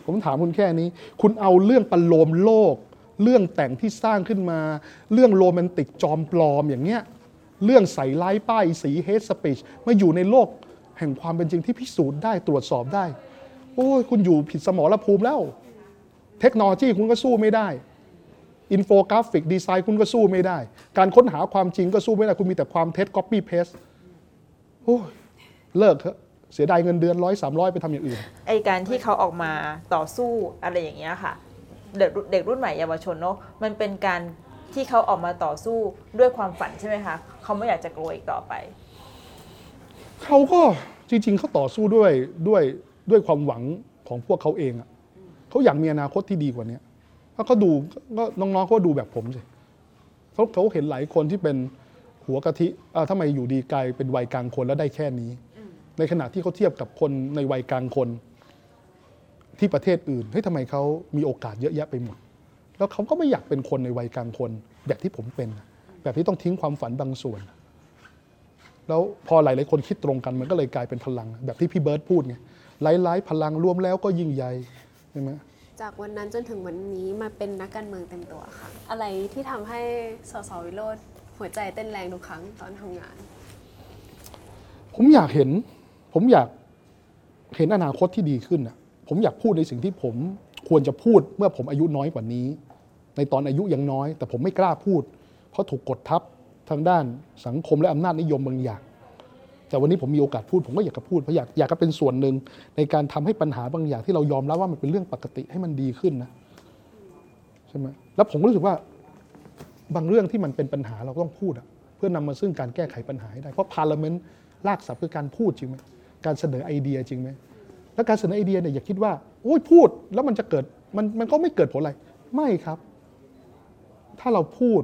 ผมถามคุณแค่นี้ คุณเอาเรื่องประโลมโลก เรื่องแต่งที่สร้างขึ้นมา เรื่องโรแมนติกจอมปลอมอย่างเงี้ยเรื่องใส่ร้ายป้ายสีเฮสปีชมาอยู่ในโลกแห่งความเป็นจริงที่พิสูจน์ได้ตรวจสอบได้ โอ้ยคุณอยู่ผิดสมรภูมิแล้ว เทคโนโลยีคุณก็สู้ไม่ได้ infographic design คุณก็สู้ไม่ได้ การค้นหาความจริงก็สู้ไม่ได้ คุณมีแต่ความเท็จ copy paste โอ้ยเลิกเถอะ เสียดายเงินเดือนร้อยสามร้อยไปทำอย่างอื่น ไอการที่เขาออกมาต่อสู้อะไรอย่างเงี้ยค่ะ เด็กเด็กรุ่นใหม่เยาวชนเนาะมันเป็นการที่เขาออกมาต่อสู้ด้วยความฝันใช่ไหมคะเขาไม่อยากจะกลัวอีกต่อไป เขาก็จริง ๆเขาต่อสู้ด้วยด้วยด้วยความหวังของพวกเขาเองอะเขาอยากมีอนาคตที่ดีกว่านี้ถ้าเขาดูก็น้องๆเขาก็ดูแบบผมสิเขาเขาเห็นหลายคนที่เป็นหัวกะทิอ่าทำไมอยู่ดีกลายเป็นวัยกลางคนแล้วได้แค่นี้ ในขณะที่เขาเทียบกับคนในวัยกลางคนที่ประเทศอื่นเฮ้ยทำไมเขามีโอกาสเยอะแยะไปหมด แล้วเขาก็ไม่อยากเป็นคนในวัยกลางคน แบบที่ผมเป็น แบบที่ต้องทิ้งความฝันบางส่วน แล้วพอหลายๆคนคิดตรงกันมันก็เลยกลายเป็นพลัง แบบที่พี่เบิร์ตพูดไงหลายๆพลังรวมแล้วก็ยิ่งใหญ่ใช่ไหมจากวันนั้นจนถึงวันนี้มาเป็นนักการเมืองเต็มตัวค่ะ อะไรที่ทำให้สสวิโรธหัวใจเต้นแรงทุกครั้งตอนทำงาน ผมอยากเห็น ผมอยากเห็นอนาคตที่ดีขึ้นน่ะผมอยากพูดในสิ่งที่ผมควรจะพูดเมื่อผมอายุน้อยกว่านี้ ในตอนอายุยังน้อย แต่ผมไม่กล้าพูด เพราะถูกกดทับทางด้านสังคมและอำนาจนิยมบางอย่าง แต่วันนี้ผมมีโอกาสพูด ผมก็อยากจะพูดเพราะอยากอยากจะเป็นส่วนหนึ่งในการทำให้ปัญหาบางอย่างที่เรายอมรับว่ามันเป็นเรื่องปกติให้มันดีขึ้นนะใช่ไหมแล้วผมก็รู้สึกว่าบางเรื่องที่มันเป็นปัญหาเราก็ต้องพูดอะเพื่อนำมาซึ่งการแก้ไขปัญหาให้ได้เพราะพาร์ลเมนต์ ลากศัพท์คือการพูดจริงไหมการเสนอไอเดียจริงไหมแล้วการเสนอไอเดียเนี่ยอย่าคิดว่าโอ้ยพูดแล้วมันจะเกิดมันมันก็ไม่เกิดผลอะไร ไม่ครับ ถ้าเราพูด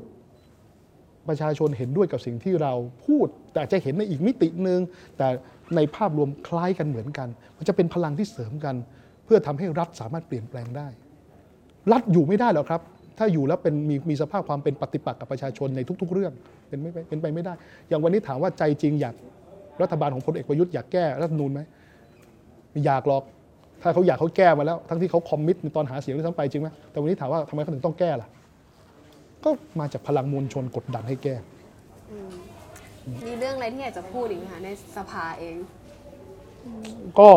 ประชาชนเห็นด้วยกับสิ่งที่เราพูด แต่จะเห็นในอีกมิติหนึ่งแต่ในภาพรวมคล้ายกันเหมือนกัน มันจะเป็นพลังที่เสริมกัน เพื่อทำให้รัฐสามารถเปลี่ยนแปลงได้ รัฐอยู่ไม่ได้หรอกครับ ถ้าอยู่แล้วเป็นมีมีสภาพความเป็นปฏิปักษ์กับประชาชนในทุก ๆ เรื่องเป็นไม่เป็นไปไม่ได้ อย่างวันนี้ถามว่าใจจริงอยาก รัฐบาลของพลเอกประยุทธ์อยากแก้รัฐธรรมนูญไหมไม่อยากหรอกถ้าเขาอยากเขาแก้มาแล้ว ทั้งที่เขาคอมมิตในตอนหาเสียงด้วยซ้ำไปจริงไหมแต่วันนี้ถามว่าทำไมเขาถึงต้องแก้ล่ะ ก็มาจากพลังมวลชนกดดันให้แก้มีเรื่องอะไรที่อยากจะพูดอีกไหมคะในสภาเอง ก็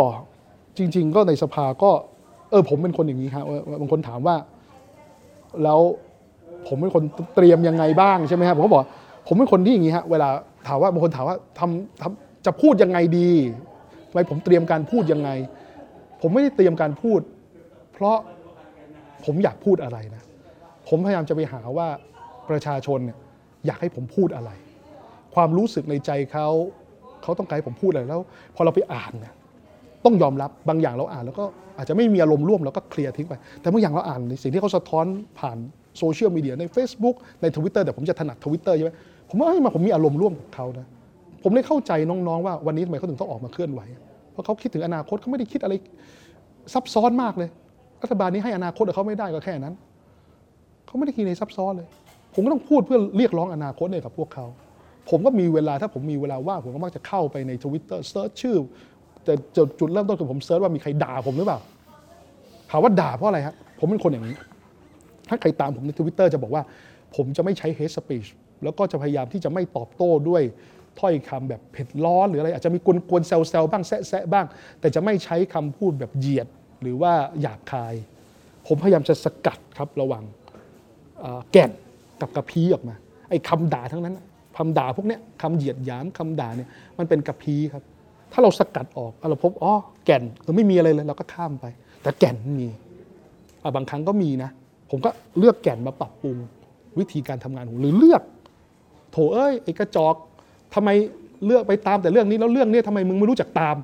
จริง ๆ ก็ในสภาก็ เออ ผมเป็นคนอย่างนี้ครับเออบางคนถามว่า แล้วผมเป็นคนเตรียมยังไงบ้างใช่ไหมครับผมก็บอก ผมเป็นคนที่อย่างนี้ฮะเวลาถามว่าบางคนถามว่าทำทำ จะพูดยังไงดีทำไมผมเตรียมการพูดยังไง ผมไม่ได้เตรียมการพูด เพราะผมอยากพูดอะไรนะ ผมพยายามจะไปหาว่าประชาชนเนี่ยอยากให้ผมพูดอะไร ความรู้สึกในใจเขาเขาต้องการให้ผมพูดอะไรแล้ว พอเราไปอ่านเนี่ยต้องยอมรับบางอย่างเราอ่านแล้วก็อาจจะไม่มีอารมณ์ร่วมเราก็เคลียร์ทิ้งไป แต่บางอย่างเราอ่านในสิ่งที่เขาสะท้อนผ่านโซเชียลมีเดียใน Facebook ใน Twitter แต่ผมจะถนัดทวิตเตอร์ใช่ไหมผมว่าเอ้ยมาผมมีอารมณ์ร่วมกับเขานะ ผมได้เข้าใจน้องๆว่าวันนี้ทำไมเขาถึงต้องออกมาเคลื่อนไหว เพราะเขาคิดถึงอนาคตเขาไม่ได้คิดอะไรซับซ้อนมากเลย รัฐบาลนี้ให้อนาคตเขาไม่ได้ก็แค่นั้น เขาไม่ได้คิดในซับซ้อนเลย ผมก็ต้องพูดเพื่อเรียกร้องอนาคตเนี่ยกับพวกเขาผมก็มีเวลาถ้าผมมีเวลาว่างผมก็มักจะเข้าไปในทวิตเตอร์ search ชื่อ แต่จุดจุดเริ่มต้นคือผม search ว่ามีใครด่าผมหรือเปล่าถามว่าด่าเพราะอะไรฮะผมเป็นคนอย่างนี้ ถ้าใครตามผมในทวิตเตอร์จะบอกว่า ผมจะไม่ใช้ hate speech แล้วก็จะพยายามที่จะไม่ตอบโต้ด้วย ถ้อยคำแบบเผ็ดร้อนหรืออะไรอาจจะมีกวนๆแซวๆบ้างแซะๆบ้าง แต่จะไม่ใช้คำพูดแบบเหยียดหรือว่าหยาบคาย ผมพยายามจะสกัดครับระว่างแก่นกับกระพี้ออกมา ไอ้คำด่าทั้งนั้นคำด่าพวกเนี้ยคำเหยียดหยามคำด่าเนี่ยมันเป็นกระพี้ครับ ถ้าเราสกัดออกเราพบอ๋อแก่นเราไม่มีอะไรเลยเราก็ข้ามไป แต่แก่นมีบางครั้งก็มีนะ ผมก็เลือกแก่นมาปรับปรุงวิธีการทำงานของหรือเลือก โถเอ้ยไอ้กระจอก ทำไมเลือกไปตามแต่เรื่องนี้แล้วเรื่องนี้ทำไมมึงไม่รู้จักตาม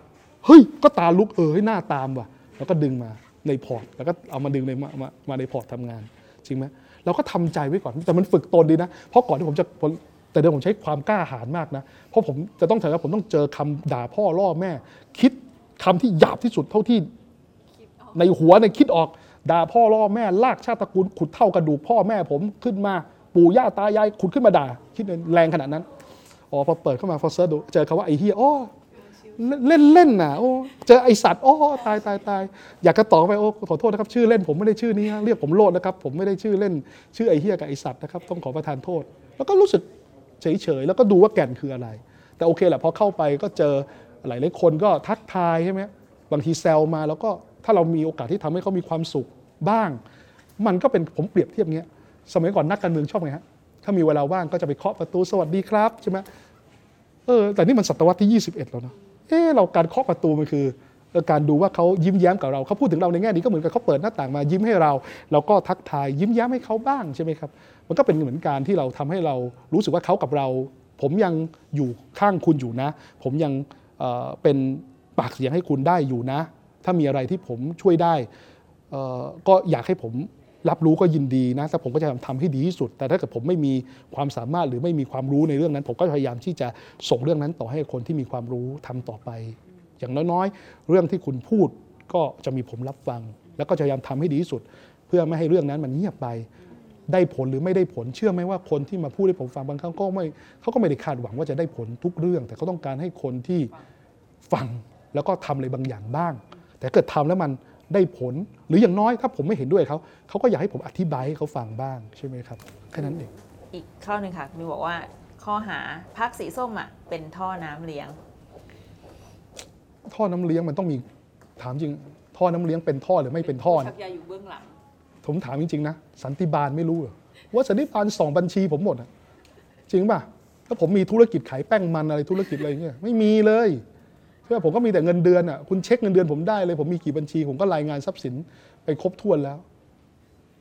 เฮ้ย ก็ตาลุกเออให้หน้าตามว่ะ แล้วก็ดึงมาในพอร์ต แล้วก็เอามาดึงในมามามาในพอร์ตทำงาน จริงไหมเราก็ทำใจไว้ก่อน แต่มันฝึกตนดีนะ เพราะก่อนที่ผมจะแต่เดิมผมใช้ความกล้าหาญมากนะ เพราะผมจะต้องถือว่าผมต้องเจอคำด่าพ่อล่อแม่ คิดคำที่หยาบที่สุดเท่าที่ในหัวในคิดออกด่าพ่อล่อแม่ลากชาติตระกูลขุดเท่ากระดูกพ่อแม่ผมขึ้นมาปู่ย่าตายายขุดขึ้นมาด่าคิดแรงขนาดนั้น อ๋อพอเปิดเข้ามาพอ search ดูเจอคำว่าไอ้เหี้ยอ๋อเล่นเล่นน่ะโอ้เจอไอ้สัตว์โอ๋อตายตายตายอยากกระต่อไปโอ้ขอโทษนะครับ ชื่อเล่นผมไม่ได้ชื่อนี้เรียกผมโรจน์นะครับ ผมไม่ได้ชื่อเล่น ชื่อไอเฮียกับไอสัตว์นะครับต้องขอประทานโทษ แล้วก็รู้สึกเฉยๆแล้วก็ดูว่าแก่นคืออะไร แต่โอเคแหละพอเข้าไปก็เจอหลายหลายคนก็ทักทายใช่ไหมบางทีแซวมาแล้วก็ถ้าเรามีโอกาสที่ทำให้เขามีความสุขบ้าง มันก็เป็นผมเปรียบเทียบเงี้ยสมัยก่อนนักการเมืองชอบไงฮะถ้ามีเวลาว่างก็จะไปเคาะประตูสวัสดีครับใช่ไหม เออแต่นี่มันศตวรรษที่ 21 แล้วนะเออเราการเคาะประตูมันคือการดูว่าเขายิ้มแย้มกับเราเขาพูดถึงเราในแง่นี้ก็เหมือนกับเขาเปิดหน้าต่างมายิ้มให้เรา เราก็ทักทายยิ้มแย้มให้เขาบ้างใช่ไหมครับ มันก็เป็นเหมือนการที่เราทำให้เรารู้สึกว่าเขากับเรา ผมยังอยู่ข้างคุณอยู่นะ ผมยังเเป็นปากเสียงให้คุณได้อยู่นะ ถ้ามีอะไรที่ผมช่วยได้ก็อยากให้ผม รับรู้ก็ยินดีนะแต่ผมก็จะทำให้ดีที่สุด แต่ถ้าเกิดผมไม่มีความสามารถหรือไม่มีความรู้ในเรื่องนั้น ผมก็พยายามที่จะส่งเรื่องนั้นต่อให้คนที่มีความรู้ทำต่อไป อย่างน้อยๆ เรื่องที่คุณพูดก็จะมีผมรับฟัง แล้วก็จะพยายามทำให้ดีที่สุด เพื่อไม่ให้เรื่องนั้นมันเงียบไป ได้ผลหรือไม่ได้ผลเชื่อไหมว่าคนที่มาพูดให้ผมฟังบางครั้งก็ไม่เขาก็ไม่ได้คาดหวังว่าจะได้ผลทุกเรื่อง แต่เขาต้องการให้คนที่ฟังแล้วก็ทำอะไรบางอย่างบ้าง แต่เกิดทำแล้วมัน ได้ผล หรืออย่างน้อยถ้าผมไม่เห็นด้วยเขาเขาก็อยากให้ผมอธิบายให้เขาฟังบ้างใช่ไหมครับแค่นั้นเองอีกข้อหนึ่งค่ะมีบอกว่าข้อหาพักสีส้มอะเป็นท่อน้ำเลี้ยง ท่อน้ำเลี้ยงมันต้องมีถามจริง ท่อน้ำเลี้ยงเป็นท่อหรือไม่เป็นท่อชันะกยาอยู่เบื้องหลังผมถามจริงๆนะสันติบาลไม่รู้เหรอว่าสันติบาลสองบัญชีผมหมดอะจริงป่ะถ้าผมมีธุรกิจขายแป้งมันอะไรธุรกิจอะไรเงี้ยไม่มีเลย เชื่อผมก็มีแต่เงินเดือนอะคุณเช็คเงินเดือนผมได้เลยผมมีกี่บัญชี ผมก็รายงานทรัพย์สินไปครบถ้วนแล้ว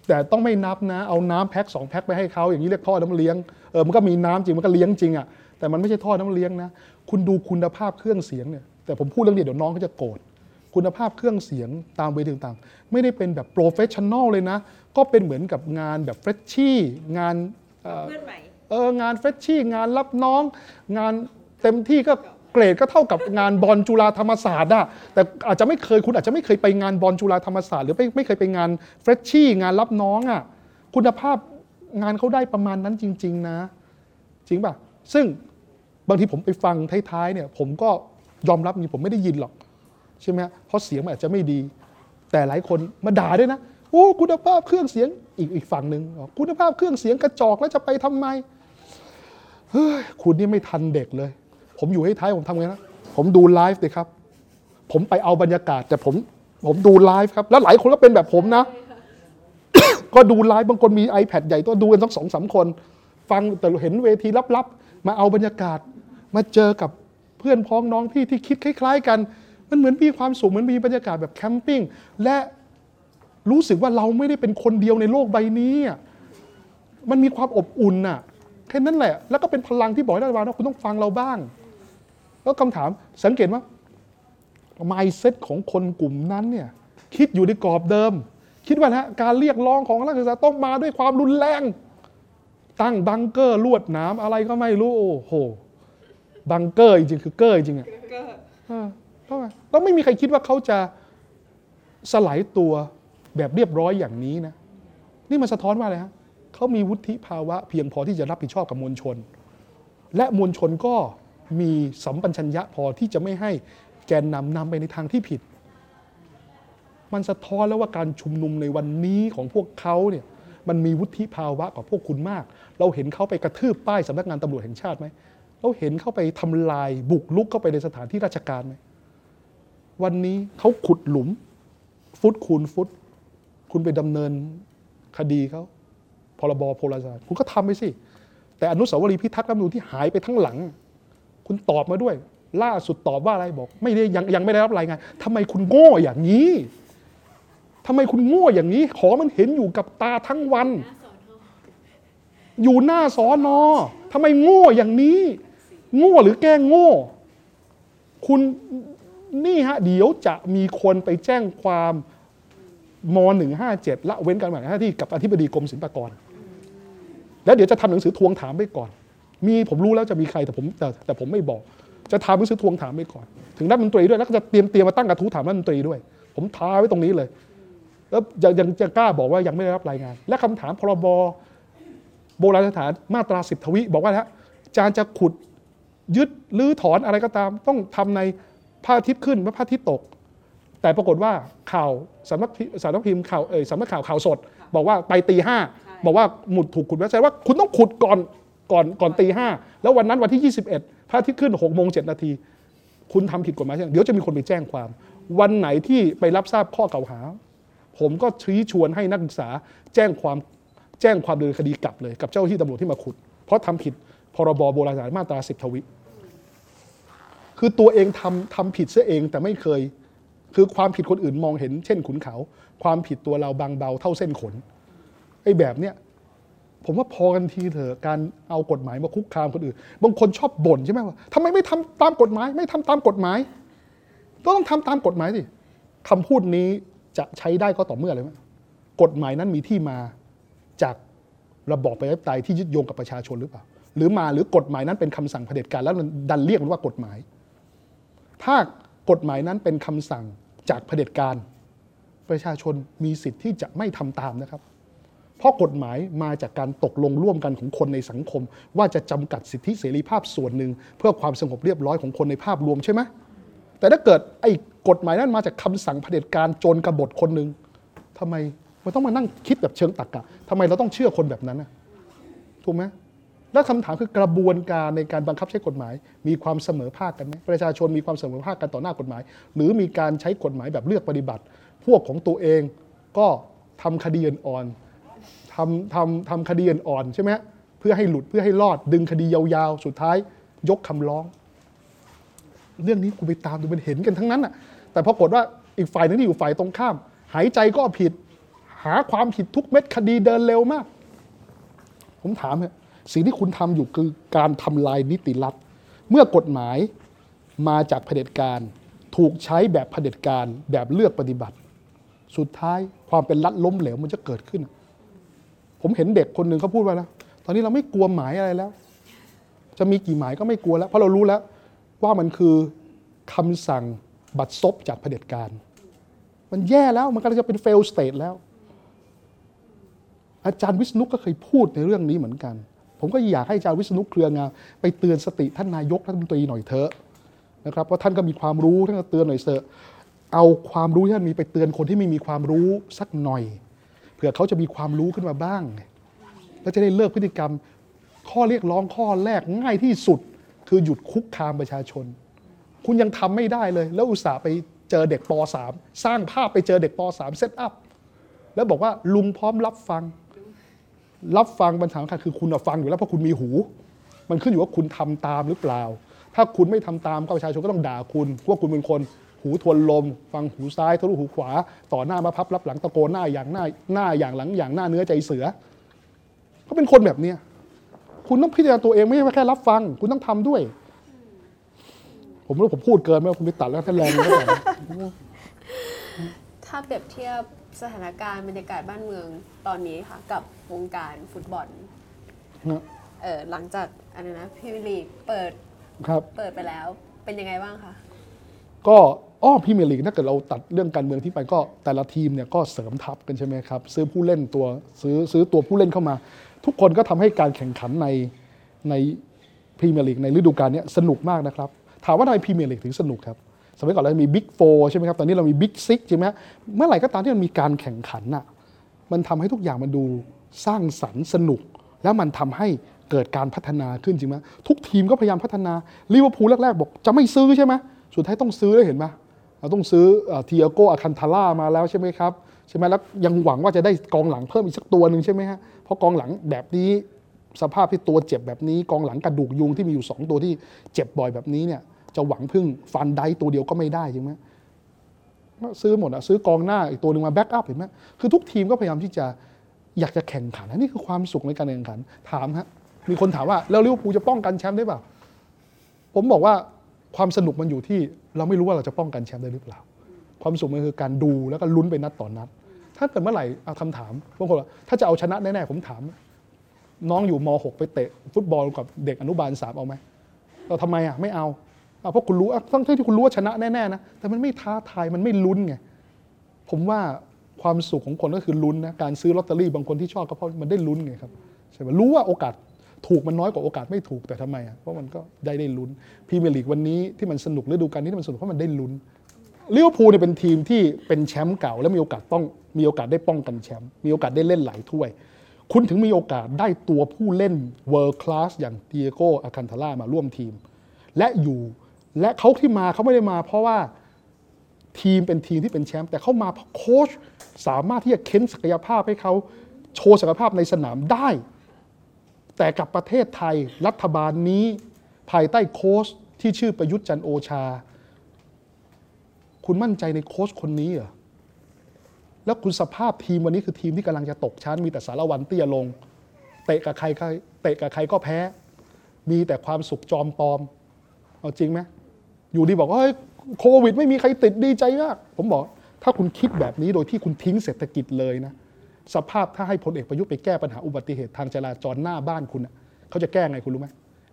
แต่ต้องไม่นับนะ เอาน้ำแพ็คสองแพ็คไปให้เขาอย่างนี้เรียกท่อน้ำเลี้ยงเออมันก็มีน้ำจริงมันก็เลี้ยงจริงอะแต่มันไม่ใช่ท่อน้ำเลี้ยงนะ คุณดูคุณภาพเครื่องเสียงเนี่ยแต่ผมพูดเรื่องเดียวเดี๋ยวน้องเขาจะโกรธคุณภาพเครื่องเสียงตามเวทีต่างๆ ไม่ได้เป็นแบบ professional เลยนะ ก็เป็นเหมือนกับงานแบบเฟรชชี่งานเอ่อเพื่อนใหม่เอองานเฟรชชี่งานรับน้อง งานเต็มที่ก็ เกรดก็เท่ากับงานบอลจุฬาธรรมศาสตร์อะแต่อาจจะไม่เคยคุณอาจจะไม่เคยไปงานบอลจุฬาธรรมศาสตร์หรือไม่ไม่เคยไปงานเฟรชชี่งานรับน้องอะคุณภาพงานเขาได้ประมาณนั้นจริง ๆ นะ จริงป่ะ ซึ่งบางทีผมไปฟังท้ายๆเนี่ย ผมก็ยอมรับนี่ผมไม่ได้ยินหรอก ใช่ไหมเพราะเสียงมันอาจจะไม่ดี แต่หลายคนมาด่าด้วยนะโอ้คุณภาพเครื่องเสียงอีกอีกฝั่งหนึ่งคุณภาพเครื่องเสียงกระจอกแล้วจะไปทำไมเฮ้ยคุณนี่ไม่ทันเด็กเลย ผมอยู่ให้ท้ายผมทำไงนะผมดูไลฟ์เลยครับ ผมไปเอาบรรยากาศ แต่ผมผมดูไลฟ์ครับ แล้วหลายคนก็เป็นแบบผมนะ ก็ดูไลฟ์บางคนมี iPad ใหญ่ตัวดูกันสักสองสามคน ฟังแต่เห็นเวทีลับๆ มาเอาบรรยากาศ มาเจอกับเพื่อนพ้องน้องพี่ที่คิดคล้าย ๆ กัน มันเหมือนมีความสุขเหมือนมีบรรยากาศแบบแคมปิ้งและรู้สึกว่าเราไม่ได้เป็นคนเดียวในโลกใบนี้มันมีความอบอุ่นน่ะแค่นั้นแหละ แล้วก็เป็นพลังที่บอกให้รัฐบาลว่าคุณต้องฟังเราบ้าง แล้วคำถามสังเกตว่า mindset ของคนกลุ่มนั้นเนี่ยคิดอยู่ในกรอบเดิม คิดว่านะการเรียกร้องของนักศึกษาต้องมาด้วยความรุนแรง ตั้งบังเกอร์ลวดหน้ำอะไรก็ไม่รู้ โอ้โหบังเกอร์จริงๆคือเกอร์จริงๆอะเออเข้ามาแล้วไม่มีใครคิดว่าเขาจะสลายตัวแบบเรียบร้อยอย่างนี้นะ นี่มันสะท้อนว่าอะไรฮะเขามีวุฒิภาวะเพียงพอที่จะรับผิดชอบกับมวลชน และมวลชนก็ มีสัมปัญชัญญะพอที่จะไม่ให้แกนนำนำไปในทางที่ผิด มันสะท้อนแล้วว่าการชุมนุมในวันนี้ของพวกเขาเนี่ยมันมีวุฒิภาวะกว่าพวกคุณมาก เราเห็นเขาไปกระทืบป้ายสำนักงานตำรวจแห่งชาติไหม เราเห็นเขาไปทำลายบุกลุกเข้าไปในสถานที่ราชการไหม วันนี้เขาขุดหลุม ฟุตคูณฟุต คุณไปดำเนินคดีเขาพรบโพลาราคุณก็ทำไปสิ แต่อนุสาวรีย์พิทักษ์รัฐมนูญที่หายไปทั้งหลัง คุณตอบมาด้วย ล่าสุดตอบว่าอะไรบอก ไม่ได้ยังยังไม่ได้รับรายงานทำไมคุณโง่อย่างนี้ทำไมคุณโง่อย่างนี้ ขอมันเห็นอยู่กับตาทั้งวัน อยู่หน้าสอนอทำไมโง่อย่างนี้ โง่หรือแกล้งโง่ คุณนี่ฮะเดี๋ยวจะมีคนไปแจ้งความม 157 ละเว้นการปฏิบัติหน้าที่กับอธิบดีกรมศิลปากร แล้วเดี๋ยวจะทำหนังสือทวงถามไปก่อน มีผมรู้แล้วจะมีใครแต่ผมแต่แต่ผมไม่บอก จะทำหนังสือทวงถามไปก่อน ถึงรัฐมนตรีด้วยแล้วก็จะเตรียมเตรียมมาตั้งกระทู้ถามรัฐมนตรีด้วย ผมท้าไว้ตรงนี้เลย แล้วยังยังจะกล้าบอกว่ายังไม่ได้รับรายงาน และคำถามพรบโบราณสถานมาตราสิบทวีบอกว่าฮะอาจารย์จะขุดยึดหรือถอนอะไรก็ตาม ต้องทำในพระอาทิตย์ขึ้นและพระอาทิตย์ตก แต่ปรากฏว่าข่าวสำนักพิสำนักพิมพ์ข่าวเอ่ยสำนักข่าวข่าวสด บอกว่าไปตีห้าบอกว่าหมุดถูกขุดไว้แสดงว่าคุณต้องขุดก่อน ก่อนก่อนตีห้าแล้ววันนั้นวันที่ 21 พระอาทิตย์ขึ้น6โมง7นาที คุณทำผิดกฎหมายใช่ไหมเดี๋ยวจะมีคนไปแจ้งความ วันไหนที่ไปรับทราบข้อกล่าวหา ผมก็ชี้ชวนให้นักศึกษาแจ้งความแจ้งความดำเนินคดีกลับเลยกับเจ้าหน้าที่ตำรวจที่มาขุด เพราะทำผิดพรบโบราณสถานมาตราสิบทวิคือตัวเองทำทำผิดเสียเองแต่ไม่เคย คือความผิดคนอื่นมองเห็น เช่นขุนเขา ความผิดตัวเราบางเบาเท่าเส้นขนไอ้แบบเนี้ย ผมว่าพอกันทีเถอะการเอากฎหมายมาคุกคามคนอื่น บางคนชอบบ่นใช่ไหมว่าทำไมไม่ทำตามกฎหมาย ไม่ทำตามกฎหมาย ก็ต้องทำตามกฎหมายสิคำพูดนี้จะใช้ได้ก็ต่อเมื่ออะไรไหมกฎหมายนั้นมีที่มาจากระบอบประชาธิปไตยที่ยึดโยงกับประชาชนหรือเปล่า หรือมาหรือกฎหมายนั้นเป็นคำสั่งเผด็จการแล้วมันดันเรียกมันว่ากฎหมาย ถ้ากฎหมายนั้นเป็นคำสั่งจากเผด็จการ ประชาชนมีสิทธิ์ที่จะไม่ทำตามนะครับ เพราะกฎหมายมาจากการตกลงร่วมกันของคนในสังคม ว่าจะจำกัดสิทธิเสรีภาพส่วนหนึ่ง เพื่อความสงบเรียบร้อยของคนในภาพรวมใช่ไหมแต่ถ้าเกิดไอ้กฎหมายนั้นมาจากคำสั่งเผด็จการโจรกบฏคนหนึ่งทำไมมันต้องมานั่งคิดแบบเชิงตรรกะทำไมเราต้องเชื่อคนแบบนั้นนะถูกไหมแล้วคำถามคือกระบวนการในการบังคับใช้กฎหมาย มีความเสมอภาคกันไหมประชาชนมีความเสมอภาคกันต่อหน้ากฎหมาย หรือมีการใช้กฎหมายแบบเลือกปฏิบัติ พวกของตัวเองก็ทำคดีอ่อน ทำทำทำคดีอ่อนๆใช่ไหมเพื่อให้หลุดเพื่อให้รอดดึงคดียาวๆ สุดท้ายยกคำร้อง เรื่องนี้กูไปตามดูมันเห็นกันทั้งนั้นอะแต่ปรากฏว่าอีกฝ่ายหนึงที่อยู่ฝ่ายตรงข้าม หายใจก็ผิด หาความผิดทุกเม็ดคดีเดินเร็วมาก ผมถามเนี่ยสิ่งที่คุณทำอยู่คือการทำลายนิติรัฐ เมื่อกฎหมายมาจากเผด็จการ ถูกใช้แบบเผด็จการแบบเลือกปฏิบัติ สุดท้ายความเป็นรัฐล้มเหลวมันจะเกิดขึ้น ผมเห็นเด็กคนหนึ่งเขาพูดว่านะตอนนี้เราไม่กลัวหมายอะไรแล้ว จะมีกี่หมายก็ไม่กลัวแล้ว เพราะเรารู้แล้วว่ามันคือคำสั่งบัตรซบจากเผด็จการ มันแย่แล้วมันกำลังจะเป็น fail state แล้ว อาจารย์วิษณุก็เคยพูดในเรื่องนี้เหมือนกัน ผมก็อยากให้อาจารย์วิษณุเครืองามไปเตือนสติท่านนายกรัฐมนตรีหน่อยเถอะนะครับเพราท่านก็มีความรู้ท่านก็เตือนหน่อยเถอะเอาความรู้ที่ท่านมีไปเตือนคนที่ไม่มีความรู้สักหน่อย ผื่อเขาจะมีความรู้ขึ้นมาบ้าง แล้วจะได้เลิกพฤติกรรม ข้อเรียกร้องข้อแรกง่ายที่สุด คือหยุดคุกคามประชาชน คุณยังทำไม่ได้เลย แล้วอุตส่าห์ไปเจอเด็กป .3 สร้างภาพไปเจอเด็กป .3 เซตอัพแล้วบอกว่าลุงพร้อมรับฟัง รับฟังปัญหาคัญคือคุณฟังอยู่แล้วเพราะคุณมีหู มันขึ้นอยู่ว่าคุณทำตามหรือเปล่า ถ้าคุณไม่ทำตามประชาชนก็ต้องด่าคุณว่าคุณเป็นคน หูทวนลม ฟังหูซ้ายทะลุหูขวา ต่อหน้ามาพับรับหลังตะโกนหน้าอย่างหน้าหน้าอย่างหลังอย่างหน้าเนื้อใจเสือเขาเป็นคนแบบเนี้ยคุณต้องพิจารณาตัวเองไม่ใช่แค่รับฟัง คุณต้องทำด้วย ผมรู้ผมพูดเกินไหมผมไปตัดแล้วท่านแรงก็ได้ถ้าเปรียบเทียบสถานการณ์บรรยากาศบ้านเมืองตอนนี้ค่ะ กับวงการฟุตบอลนะเออหลังจากอะไรนะพรีเมียร์ลีกเปิดครับ เปิดไปแล้วเป็นยังไงบ้างคะก็ อ้อพรีเมียร์ลีกถ้าเกิดเราตัดเรื่องการเมืองที่ไปก็แต่ละทีมเนี่ยก็เสริมทัพกันใช่ไหมครับซื้อผู้เล่นตัวซื้อซื้อตัวผู้เล่นเข้ามา ทุกคนก็ทำให้การแข่งขันในในพรีเมียร์ลีกในฤดูกาลนี้สนุกมากนะครับ ถามว่าทำไมพรีเมียร์ลีกถึงสนุกครับสมัยก่อนเรามี Big Four ใช่ไหมครับตอนนี้เรามี Big Six ใช่ไหมเมื่อไหร่ก็ตามที่มันมีการแข่งขันน่ะมันทำให้ทุกอย่างมันดูสร้างสรรค์สนุก แล้วมันทำให้เกิดการพัฒนาขึ้นจริงไหมทุกทีมก็พยายามพัฒนาลิเวอร์พูลแรกๆบอกจะไม่ซื้อใช่ไหมสุดท้ายต้องซื้อได้เห็นไหม เราต้องซื้อติอาโก้ อัลคันทาร่ามาแล้วใช่ไหมครับใช่ไหมแล้วยังหวังว่าจะได้กองหลังเพิ่มอีกสักตัวหนึ่งใช่ไหมฮะเพราะกองหลังแบบนี้สภาพที่ตัวเจ็บแบบนี้ กองหลังกระดูกยุงที่มีอยู่ 2 ตัวที่เจ็บบ่อยแบบนี้เนี่ยจะหวังพึ่งฟานไดค์ตัวเดียวก็ไม่ได้ใช่ไหมซื้อหมดอะซื้อกองหน้าอีกตัวหนึ่งมา backup เห็นไหมคือทุกทีมก็พยายามที่จะอยากจะแข่งขันนนี้คือความสุขในการแข่งขัน ถามฮะมีคนถามว่าแล้วลิเวอร์พูลจะป้องกันแชมป์ได้เปล่าผมบอกว่าความสนุกมันอยู่ที่ เราไม่รู้ว่าเราจะป้องกันแชมป์ได้หรือเปล่า ความสุขมันคือการดูแล้วก็ลุ้นไปนัดต่อนนัด ถ้าเกิดเมื่อไหร่เอาคำถามบางคนว่าถ้าจะเอาชนะแน่ๆผมถาม น้องอยู่ม .6 ไปเตะฟุตบอลกับเด็กอนุบาลสามเอาไหมเราทำไมอะไม่เอาอะเพราะคุณรู้อะทั้งที่คุณรู้ว่าชนะแน่ๆนะแต่มันไม่ท้าทายมันไม่ลุ้นไงผมว่าความสุขของคนก็คือลุ้นนะการซื้อลอตเตอรี่บางคนที่ชอบก็เพราะมันได้ลุ้นไงครับใช่ไหมรู้ว่าโอกาส ถูกมันน้อยกว่าโอกาสไม่ถูกแต่ทำไมอะเพราะมันก็ได้ได้ลุ้นพรีเมียร์ลีกวันนี้ที่มันสนุกฤดูกาลนี้ที่มันสนุกเพราะมันได้ลุ้นลิเวอร์พูลเนี่ยเป็นทีมที่เป็นแชมป์เก่า และมีโอกาสต้องมีโอกาสได้ป้องกันแชมป์มีโอกาสได้เล่นหลายถ้วย คุณถึงมีโอกาสได้ตัวผู้เล่น world class อย่างเดียโกอาคันทาร่ามาร่วมทีม และอยู่และเขาที่มาเขาไม่ได้มา เพราะว่าทีมเป็นทีมที่เป็นแชมป์แต่เขามาเพราะโค้ชสามารถที่จะเค้นศักยภาพให้เขาโชว์ศักยภาพในสนามได้ แต่กับประเทศไทยรัฐบาลนี้ ภายใต้โค้ชที่ชื่อประยุทธ์จันโอชา คุณมั่นใจในโค้ชคนนี้เหรอแล้วคุณสภาพทีมวันนี้คือทีมที่กำลังจะตกชั้น มีแต่สารวันเตี้ยลง เตะกับใครก็เตะกับใครก็แพ้ มีแต่ความสุขจอมปลอม เอาจริงไหมอยู่ดีบอกว่าเฮ้ยโควิด ไม่มีใครติดดีใจมากผมบอก ถ้าคุณคิดแบบนี้โดยที่คุณทิ้งเศรษฐกิจเลยนะ สภาพถ้าให้พลเอกประยุทธ์ไปแก้ปัญหาอุบัติเหตุทางจราจรหน้าบ้านคุณเขาจะแก้ไงคุณรู้ไหม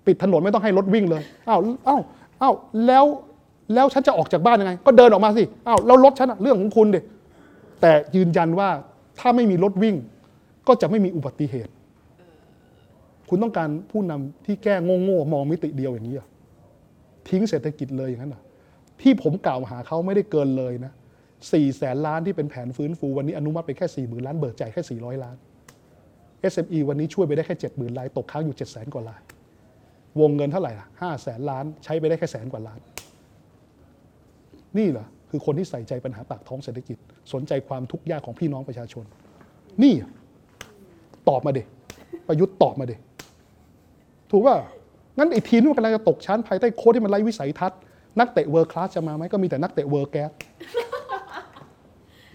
ปิดถนนไม่ต้องให้รถวิ่งเลยอ้าวอ้าวอ้าวแล้วแล้วฉันจะออกจากบ้านยังไง ก็เดินออกมาสิอ้าวแล้วรถฉันเรื่องของคุณเดิแต่ยืนยันว่าถ้าไม่มีรถวิ่ง ก็จะไม่มีอุบัติเหตุ คุณต้องการผู้นำที่แก้โง่ๆมองมิติเดียวอย่างนี้เหรอทิ้งเศรษฐกิจเลยอย่างนั้นหรอที่ผมกล่าวหาเขาไม่ได้เกินเลยนะ สี่แสนล้านที่เป็นแผนฟื้นฟูวันนี้อนุมัติไปแค่สี่หมื่นล้านเบิกจ่ายแค่สี่ร้อยล้าน SME วันนี้ช่วยไปได้แค่เจ็ดหมื่นรายตกค้างอยู่เจ็ดแสนกว่ารายวงเงินเท่าไหร่ล่ะห้าแสนล้านใช้ไปได้แค่แสนกว่าล้าน นี่เหรอคือคนที่ใส่ใจปัญหาปากท้องเศรษฐกิจ สนใจความทุกข์ยากของพี่น้องประชาชน นี่ตอบมาเด๊ะประยุทธ์ตอบมาเด๊ะถูกป่ะงั้นไอ้ทีมที่มันกำลังจะตกชั้นภายใต้โค้ชที่มันไร้วิสัยทัศน์นักเตะ world class จะมาไหมก็มีแต่นักเตะ worst class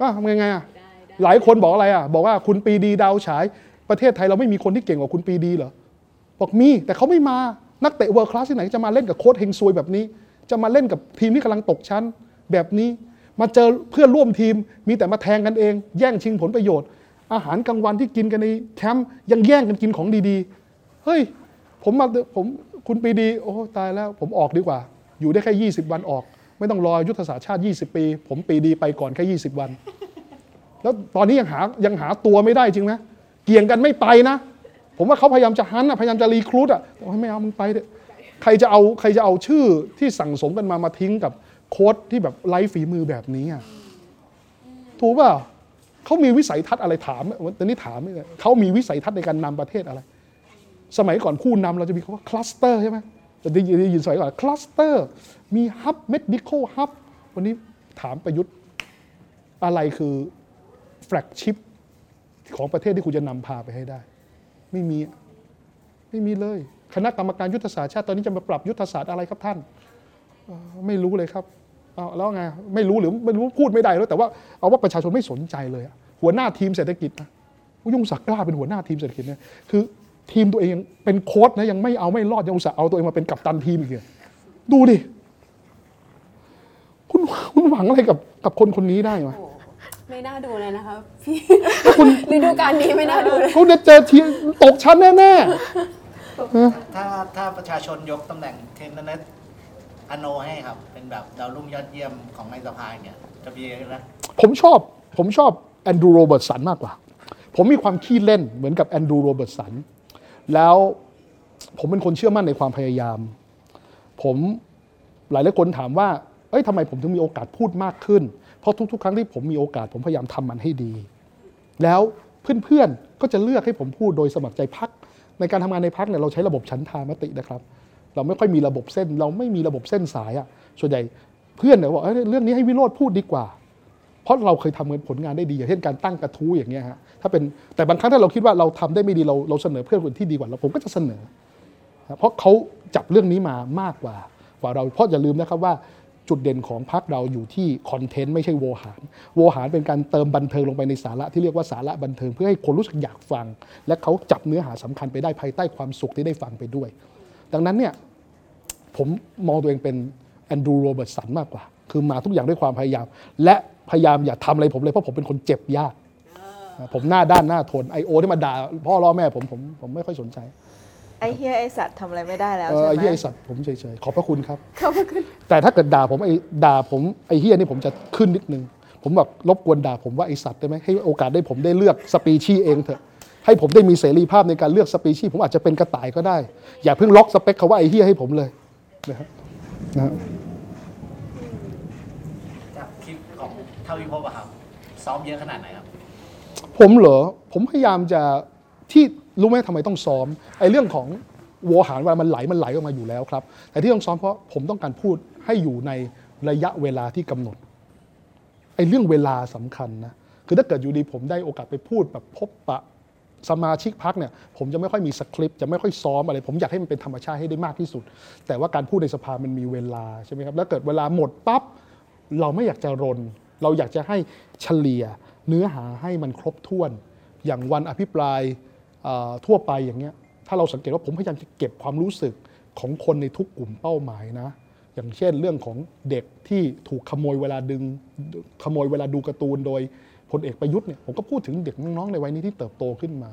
อะทำยังไงอะหลายคนบอกอะไรอะบอกว่าคุณปรีดีดาวฉาย ประเทศไทยเราไม่มีคนที่เก่งกว่าคุณปรีดีเหรอบอกมีแต่เขาไม่มานักเตะเวิร์คลาสที่ไหนจะมาเล่นกับโค้ชเฮงซวยแบบนี้ จะมาเล่นกับทีมที่กำลังตกชั้นแบบนี้ มาเจอเพื่อนร่วมทีมมีแต่มาแทงกันเอง แย่งชิงผลประโยชน์ อาหารกลางวันที่กินกันในแคมป์ยังแย่งกันกินของดีๆ เฮ้ย ผมมาผมคุณปีดี โอ้ตายแล้ว ผมออกดีกว่า อยู่ได้แค่ 20 วันออก ไม่ต้องรอยุทธศาสตร์ชาติ 20 ปี ผมปีดีไปก่อนแค่ 20 วัน แล้วตอนนี้ยังหายังหาตัวไม่ได้จริงไหมเกี่ยงกันไม่ไปนะ ผมว่าเขาพยายามจะ hunt นะพยายามจะ recruit อะไม่เอามึงไปเถอะใครจะเอาใครจะเอาชื่อที่สั่งสมกันมามาทิ้งกับโค้ชที่แบบไร้ฝีมือแบบนี้อะถูกเปล่าเขามีวิสัยทัศน์อะไรถามตอนนี้ถามเลยเขามีวิสัยทัศน์ในการนำประเทศอะไร สมัยก่อนผู้นำเราจะมีคำว่า cluster ใช่ไหมจะได้ยินได้ยินสมัยก่อน cluster มี hub medical hub วันนี้ถามประยุทธ์อะไรคือแฟลกชิพของประเทศที่คุณจะนำพาไปให้ได้ ไม่มีไม่มีเลย คณะกรรมการยุทธศาสตร์ชาติตอนนี้จะมาปรับยุทธศาสตร์อะไรครับท่าน ไม่รู้เลยครับเอาแล้วไงไม่รู้หรือไม่รู้พูดไม่ได้แล้วแต่ว่าเอาว่าประชาชนไม่สนใจเลย หัวหน้าทีมเศรษฐกิจนะยุ่งศักกล้าเป็นหัวหน้าทีมเศรษฐกิจเนี่ยคือทีมตัวเองเป็นโค้ชนะยังไม่เอาไม่รอดยังอุตส่าห์เอาตัวเองมาเป็นกัปตันทีมอีกเลยดูดิ คุณคุณหวังอะไรกับกับคนคนนี้ได้ไหมไม่น่าดูเลยนะคะพี่ฤดูกาลนี้ไม่น่าดูเลยเขาจะเจอทีมตกชั้นแน่ถ้าถ้าประชาชนยกตำแหน่งเทรนต์อาร์โนลด์ให้ครับ เป็นแบบดาวรุ่งยอดเยี่ยมของในสภาเนี่ยจะมีอะไรนะๆผมชอบผมชอบแอนดรูโรเบิร์ตสันมากกว่า ผมมีความขี้เล่นเหมือนกับแอนดรูโรเบิร์ตสันแล้วผมเป็นคนเชื่อมั่นในความพยายาม ผมหลายหลายคนถามว่า เอ้ยทำไมผมถึงมีโอกาสพูดมากขึ้น เพราะทุก ๆ ครั้งที่ผมมีโอกาสผมพยายามทำมันให้ดี แล้วเพื่อนๆก็จะเลือกให้ผมพูดโดยสมัครใจพัก ในการทำงานในพักเนี่ยเราใช้ระบบชั้นทามตินะครับ เราไม่ค่อยมีระบบเส้น เราไม่มีระบบเส้นสายอะส่วนใหญ่เพื่อนเนี่ยบอกเอ้ยเรื่องนี้ให้วิโรธพูดดีกว่า เพราะเราเคยทำเงินผลงานได้ดีอย่างเช่นการตั้งกระทู้อย่างเงี้ยฮะถ้าเป็นแต่บางครั้งถ้าเราคิดว่าเราทำได้ไม่ดีเราเราเสนอเพื่อนคนที่ดีกว่าเราผมก็จะเสนอ เพราะเขาจับเรื่องนี้มามากกว่า กว่าเราเพราะอย่าลืมนะครับว่า จุดเด่นของพรรคเราอยู่ที่ content ไม่ใช่โวหาร โวหารเป็นการเติมบันเทิงลงไปในสาระที่เรียกว่าสาระบันเทิงเพื่อให้คนรู้สึกอยากฟัง และเขาจับเนื้อหาสำคัญไปได้ภายใต้ความสุขที่ได้ฟังไปด้วย ดังนั้นเนี่ยผมมองตัวเองเป็นแอนดรูโรเบิร์ตสันมากกว่า คือมาทุกอย่างด้วยความพยายาม และพยายามอย่าทำอะไรผมเลยเพราะผมเป็นคนเจ็บยาก ผมหน้าด้านหน้าทนไอโอที่มาด่าพ่อล้อแม่ผมผมผมไม่ค่อยสนใจ ไอ้เฮียไอ้สัตว์ทำอะไรไม่ได้แล้วเออใช่ไอไหมเฮียไอสัตว์ผมเฉยๆขอบพระคุณครับ ขอบพระคุณแต่ถ้าเกิดด่าผมไอด่าผมไอเฮียนี่ผมจะขึ้นนิดนึง ผมแบบรบกวนด่าผมว่าไอสัตว์ได้ไหมให้โอกาสได้ผมได้เลือกสปีชีส์เองเถอะ ให้ผมได้มีเสรีภาพในการเลือกสปีชีส์ผมอาจจะเป็นกระต่ายก็ได้ อย่าเพิ่งล็อกสเปคเขาว่าไอเฮียให้ผมเลยนะครับนะฮะจากคลิปของเท่าที่พบอะครับ ซ้อมเยอะขนาดไหนครับ ผมเหรอผมพยายามจะที่ รู้ไหมทำไมต้องซ้อมไอ้เรื่องของโวหารเวลามันไหลมันไหลออกมาอยู่แล้วครับ แต่ที่ต้องซ้อมเพราะผมต้องการพูดให้อยู่ในระยะเวลาที่กำหนดไอ้เรื่องเวลาสำคัญนะคือถ้าเกิดอยู่ดีผมได้โอกาสไปพูดแบบพบปะสมาชิกพักเนี่ยผมจะไม่ค่อยมีสคริปต์จะไม่ค่อยซ้อมอะไร ผมอยากให้มันเป็นธรรมชาติให้ได้มากที่สุด แต่ว่าการพูดในสภามันมีเวลาใช่ไหมครับแล้วเกิดเวลาหมดปั๊บเราไม่อยากจะรน เราอยากจะให้เฉลี่ยเนื้อหาให้มันครบถ้วน อย่างวันอภิปราย ทั่วไปอย่างเงี้ยถ้าเราสังเกตว่าผมพยายามจะเก็บความรู้สึกของคนในทุกกลุ่มเป้าหมายนะ อย่างเช่นเรื่องของเด็กที่ถูกขโมยเวลาดึงขโมยเวลาดูการ์ตูนโดยพลเอกประยุทธ์เนี่ยผมก็พูดถึงเด็กน้องๆในวัยนี้ที่เติบโตขึ้นมา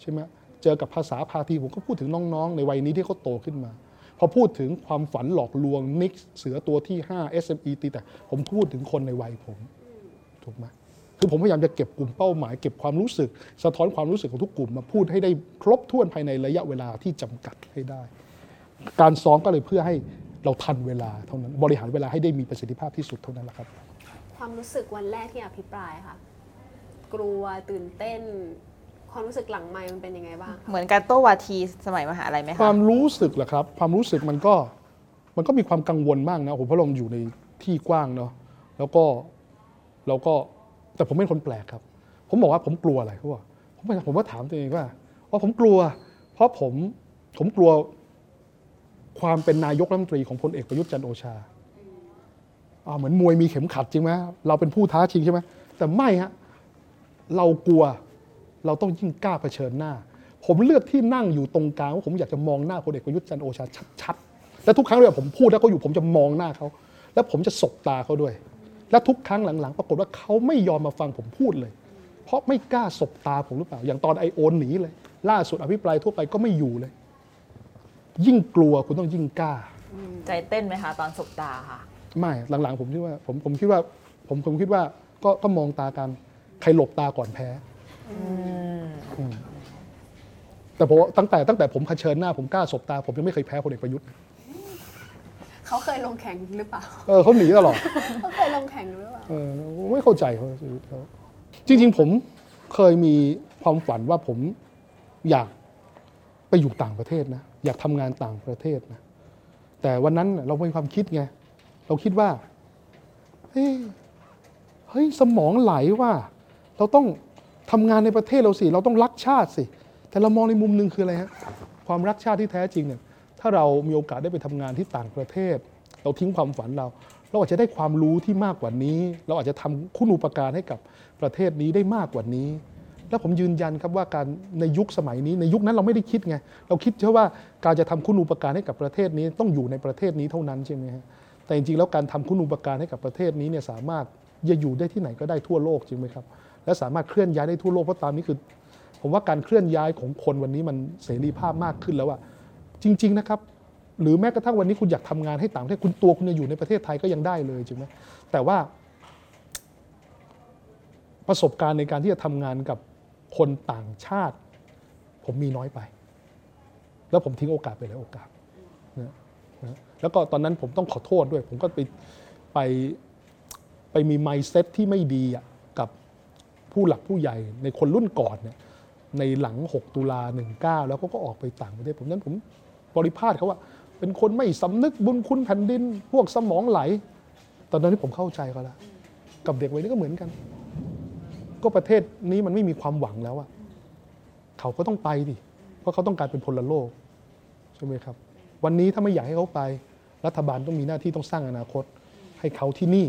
ใช่ไหมเจอกับภาษาพาทีผมก็พูดถึงน้องๆ ในวัยนี้ที่เขาโตขึ้นมา พอพูดถึงความฝันหลอกลวงนิกเสือตัวที่ 5 SME ตีแต่ผมพูดถึงคนในวัยผมถูกไหม คือผมพยายามจะเก็บกลุ่มเป้าหมายเก็บความรู้สึก สะท้อนความรู้สึกของทุกกลุ่มมาพูดให้ได้ครบถ้วนภายในระยะเวลาที่จำกัดให้ได้ การซ้อมก็เลยเพื่อให้เราทันเวลาเท่านั้นบริหารเวลาให้ได้มีประสิทธิภาพที่สุดเท่านั้นแหละครับ ความรู้สึกวันแรกที่อภิปรายค่ะ กลัวตื่นเต้น ความรู้สึกหลังไมค์มันเป็นยังไงบ้างคะเหมือนการโต้วาทีสมัยมหาลัยไหมคคะวามรู้สึกเหรอครับ ความรู้สึกมันก็มันก็มีความกังวลมากนะผมเพราะเราอยู่ในที่กว้างเนาะแล้วก็แล้วก็ แต่ผมเป็นคนแปลกครับ ผมบอกว่าผมกลัวอะไรเขาบอกผมผมก็ถามตัวเองว่าว่าผมกลัว เพราะผมผมกลัวความเป็นนายกรัฐมนตรีของพลเอกประยุทธ์จันโอชาอ่าเหมือนมวยมีเข็มขัดจริงไหมเราเป็นผู้ท้าชิงใช่ไหมแต่ไม่ฮะเรากลัวเราต้องยิ่งกล้าเผชิญหน้า ผมเลือกที่นั่งอยู่ตรงกลางเพราผมอยากจะมองหน้าพลเอกประยุทธ์จันโอชาชัดๆและทุกครั้งเลยผมพูดแล้วเขาอยู่ผมจะมองหน้าเขาแล้วผมจะสบตาเขาด้วย และทุกครั้งหลังๆ ปรากฏว่าเขาไม่ยอมมาฟังผมพูดเลย เพราะไม่กล้าสบตาผมหรือเปล่า อย่างตอนไอโอนหนีเลย ล่าสุดอภิปรายทั่วไปก็ไม่อยู่เลย ยิ่งกลัวคุณต้องยิ่งกล้า ใจเต้นไหมคะตอนสบตาค่ะ ไม่หลังๆ ผมคิดว่า ผมผมคิดว่าผมผมคิดว่าก็ก็มองตากัน ใครหลบตาก่อนแพ้อืมแต่ผมว่าตั้งแต่ตั้งแต่ผมเผชิญหน้าผมกล้าสบตา ผมยังไม่เคยแพ้พลเอกประยุทธ์ เขาเคยลงแข่งหรือเปล่า เออเขาหนีตลอดเขาเคยลงแข่งหรือเปล่า เออไม่เข้าใจเขาชีวิตเขาจริง ๆ ผมเคยมีความฝันว่าผมอยากไปอยู่ต่างประเทศนะ อยากทำงานต่างประเทศนะ แต่วันนั้นน่ะเรามีความคิดไง เราคิดว่า เฮ้ยเฮ้ยสมองไหลว่า เราต้องทำงานในประเทศเราสิ เราต้องรักชาติสิ แต่เรามองในมุมหนึ่งคืออะไรฮะ ความรักชาติที่แท้จริงเนี่ย ถ้าเรามีโอกาสได้ไปทำงานที่ต่างประเทศ เราทิ้งความฝันเรา เราอาจจะได้ความรู้ที่มากกว่านี้ เราอาจจะทำคุณูปการให้กับประเทศนี้ได้มากกว่านี้ แล้วผมยืนยันครับว่าการในยุคสมัยนี้ในยุคนั้นเราไม่ได้คิดไงเราคิดแค่ว่าการจะทำคุณูปการให้กับประเทศนี้ต้องอยู่ในประเทศนี้เท่านั้นใช่ไหมฮะแต่จริงๆแล้วการทำคุณูปการให้กับประเทศนี้เนี่ยสามารถจะอยู่ได้ที่ไหนก็ได้ทั่วโลกจริงไหมครับและสามารถเคลื่อนย้ายได้ทั่วโลกเพราะตามนี้คือ ผมว่าการเคลื่อนย้ายของคนวันนี้มันเสรีภาพมากขึ้นแล้วอะ จริง ๆ นะครับ หรือแม้กระทั่งวันนี้คุณอยากทำงานให้ต่างประเทศคุณตัวคุณจะอยู่ในประเทศไทยก็ยังได้เลยจริงไหมแต่ว่า ประสบการณ์ในการที่จะทำงานกับคนต่างชาติ ผมมีน้อยไป แล้วผมทิ้งโอกาสไปหลายโอกาสนะนะแล้วก็ตอนนั้นผมต้องขอโทษด้วย ผมก็ไปไปไปมีไมซ์เซ็ตที่ไม่ดีกับผู้หลักผู้ใหญ่ในคนรุ่นก่อนเนี่ยในหลัง 6 ตุลา 19 แล้วเขาก็ออกไปต่างประเทศผมนั้นผม บริพาทเขาว่า เป็นคนไม่สำนึกบุญคุณแผ่นดิน พวกสมองไหล ตอนนั้นที่ผมเข้าใจเขาแล้วกับเด็กวัยนี้ก็เหมือนกัน ก็ประเทศนี้มันไม่มีความหวังแล้วอะเขาก็ต้องไปดิเพราะเขาต้องการเป็นพลโลกใช่ไหมครับ วันนี้ถ้าไม่อยากให้เขาไป รัฐบาลต้องมีหน้าที่ต้องสร้างอนาคต ให้เขาที่นี่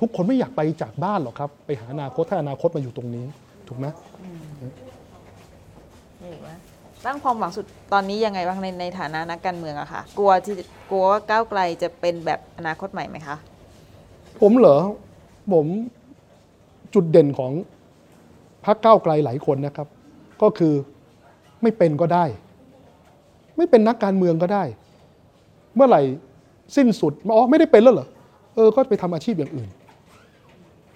ทุกคนไม่อยากไปจากบ้านหรอกครับ ไปหาอนาคตถ้าอนาคตมาอยู่ตรงนี้ ถูกไหมนี่ไหม ตั้งความหวังสุดตอนนี้ยังไงบ้างในในฐานะนักการเมืองอะค่ะกลัวที่กลัวว่าก้าวไกลจะเป็นแบบอนาคตใหม่ไหมคะผมเหรอผมจุดเด่นของพรรคก้าวไกลหลายคนนะครับ ก็คือไม่เป็นก็ได้ ไม่เป็นนักการเมืองก็ได้ เมื่อไหร่สิ้นสุดอ๋อไม่ได้เป็นแล้วเหรอเออก็ไปทำอาชีพอย่างอื่น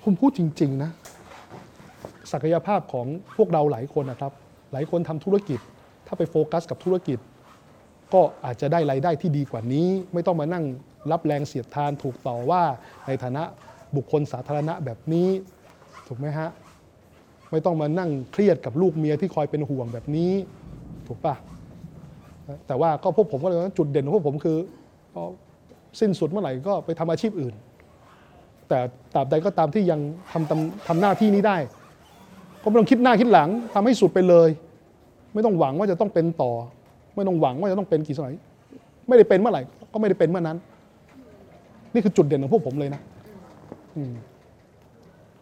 ผมพูดจริง ๆ นะ ศักยภาพของพวกเราหลายคนนะครับ หลายคนทำธุรกิจาไปโฟกัสกับธุรกิจ ก็อาจจะได้รายได้ที่ดีกว่านี้ ไม่ต้องมานั่งรับแรงเสียดทานถูกต่อว่าในฐานะบุคคลสาธารณะแบบนี้ถูกไหมฮะไม่ต้องมานั่งเครียดกับลูกเมียที่คอยเป็นห่วงแบบนี้ ถูกปะแต่ว่าก็พวกผมก็เลยว่าจุดเด่นของพวกผมคือสิ้นสุดเมื่อไหร่ก็ไปทำอาชีพอื่น แต่ตราบใดก็ตามที่ยังทำทำทำหน้าที่นี้ได้ ก็ไม่ต้องคิดหน้าคิดหลังทำให้สุดไปเลย ไม่ต้องหวังว่าจะต้องเป็นต่อ ไม่ต้องหวังว่าจะต้องเป็นกี่สมัย ไม่ได้เป็นเมื่อไหร่ ก็ไม่ได้เป็นเมื่อนั้น นี่คือจุดเด่นของพวกผมเลยนะอืม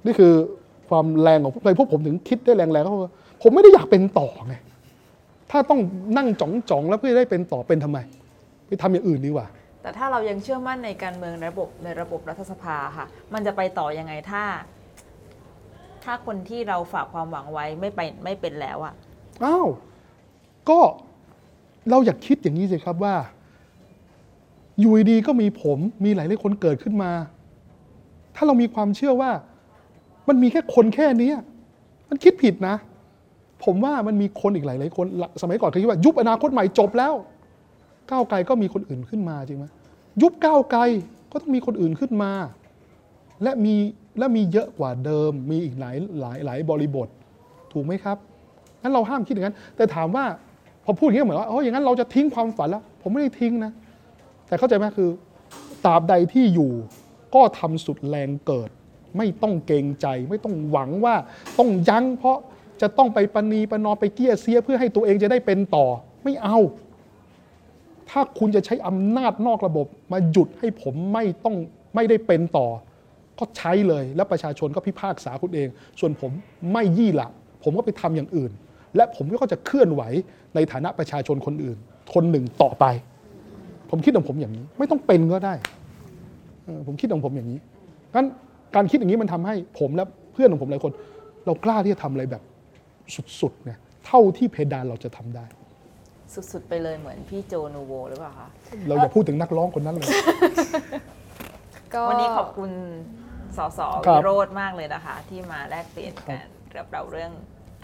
นี่คือความแรงของพวกเลยพวกผมถึงคิดได้แรงๆก็เพราะว่าผมไม่ได้อยากเป็นต่อไงถ้าต้องนั่งจ่องๆแล้วเพื่อได้เป็นต่อเป็นทำไม ไปทำอย่างอื่นดีกว่าแต่ถ้าเรายังเชื่อมั่นในการเมืองในระบบในระบบรัฐสภาค่ะ มันจะไปต่อยังไงถ้า ถ้าคนที่เราฝากความหวังไว้ไม่ไปไม่เป็นแล้วอะ อ้าวก็เราอยากคิดอย่างนี้สิครับว่า อยู่ดีๆก็มีผมมีหลายหลายๆคนเกิดขึ้นมา ถ้าเรามีความเชื่อว่า มันมีแค่คนแค่นี้มันคิดผิดนะ ผมว่ามันมีคนอีกหลายๆคน สมัยก่อนเคยคิดว่า ยุบอนาคตใหม่จบแล้วก้าวไกลก็มีคนอื่นขึ้นมาจริงไหมยุบก้าวไกลก็ต้องมีคนอื่นขึ้นมา และมีและมีเยอะกว่าเดิม มีอีกหลายหลายหลายบริบท ถูกไหมครับ งั้นเราห้ามคิดอย่างนั้น แต่ถามว่าพอพูดอย่างนี้เหมือนว่าโอ้อย่างนั้นเราจะทิ้งความฝันแล้ว ผมไม่ได้ทิ้งนะ แต่เข้าใจไหมคือตราบใดที่อยู่ก็ทำสุดแรงเกิด ไม่ต้องเกรงใจ ไม่ต้องหวังว่าต้องยั้ง เพราะจะต้องไปปณีปนอไปเกี้ยเสียเพื่อให้ตัวเองจะได้เป็นต่อ ไม่เอา ถ้าคุณจะใช้อำนาจนอกระบบ มาหยุดให้ผมไม่ต้องไม่ได้เป็นต่อ ก็ใช้เลย แล้วประชาชนก็พิพากษาคุณเอง ส่วนผมไม่ยี่หละ ผมก็ไปทำอย่างอื่น และผมก็จะเคลื่อนไหวในฐานะประชาชนคนอื่น คนหนึ่งต่อไป ผมคิดของผมอย่างนี้ ไม่ต้องเป็นก็ได้เออผมคิดของผมอย่างนี้งั้นการคิดอย่างนี้มันทำให้ผมและเพื่อนของผมหลายคน เรากล้าที่จะทำอะไรแบบสุดๆเนี่ยเท่าที่เพดานเราจะทำได้ สุดๆไปเลยเหมือนพี่โจนูโวหรือเปล่าคะเราอย่าพูดถึงนักร้องคนนั้นเลยก็วันนี้ขอบคุณสสครับวิโรธมากเลยนะคะ ที่มาแลกเปลี่ยนกันกับเราเรื่อง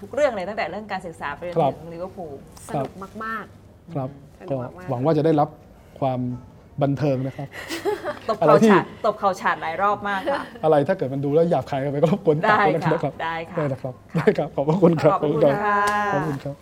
ทุกเรื่องเลยตั้งแต่เรื่องการศึกษาไปจนครับถึงลิเวอร์พูลสนุกมากครับสนุก็กมากๆหวังว่าจะได้รับความบันเทิงนะครับตบอะไรเข่าที่ฉาดตบเข่าฉาดหลายรอบมากค่ะ อะไรถ้าเกิดมันดูแล้วหยาบคายกันไปก็รบกวนตัดได้ด้วยค่ะนะครับได้ค่ะได้นะครับได้ครับ ขอบพระคุณครับ ขอบคุณรัค่ะขอบคุณครับ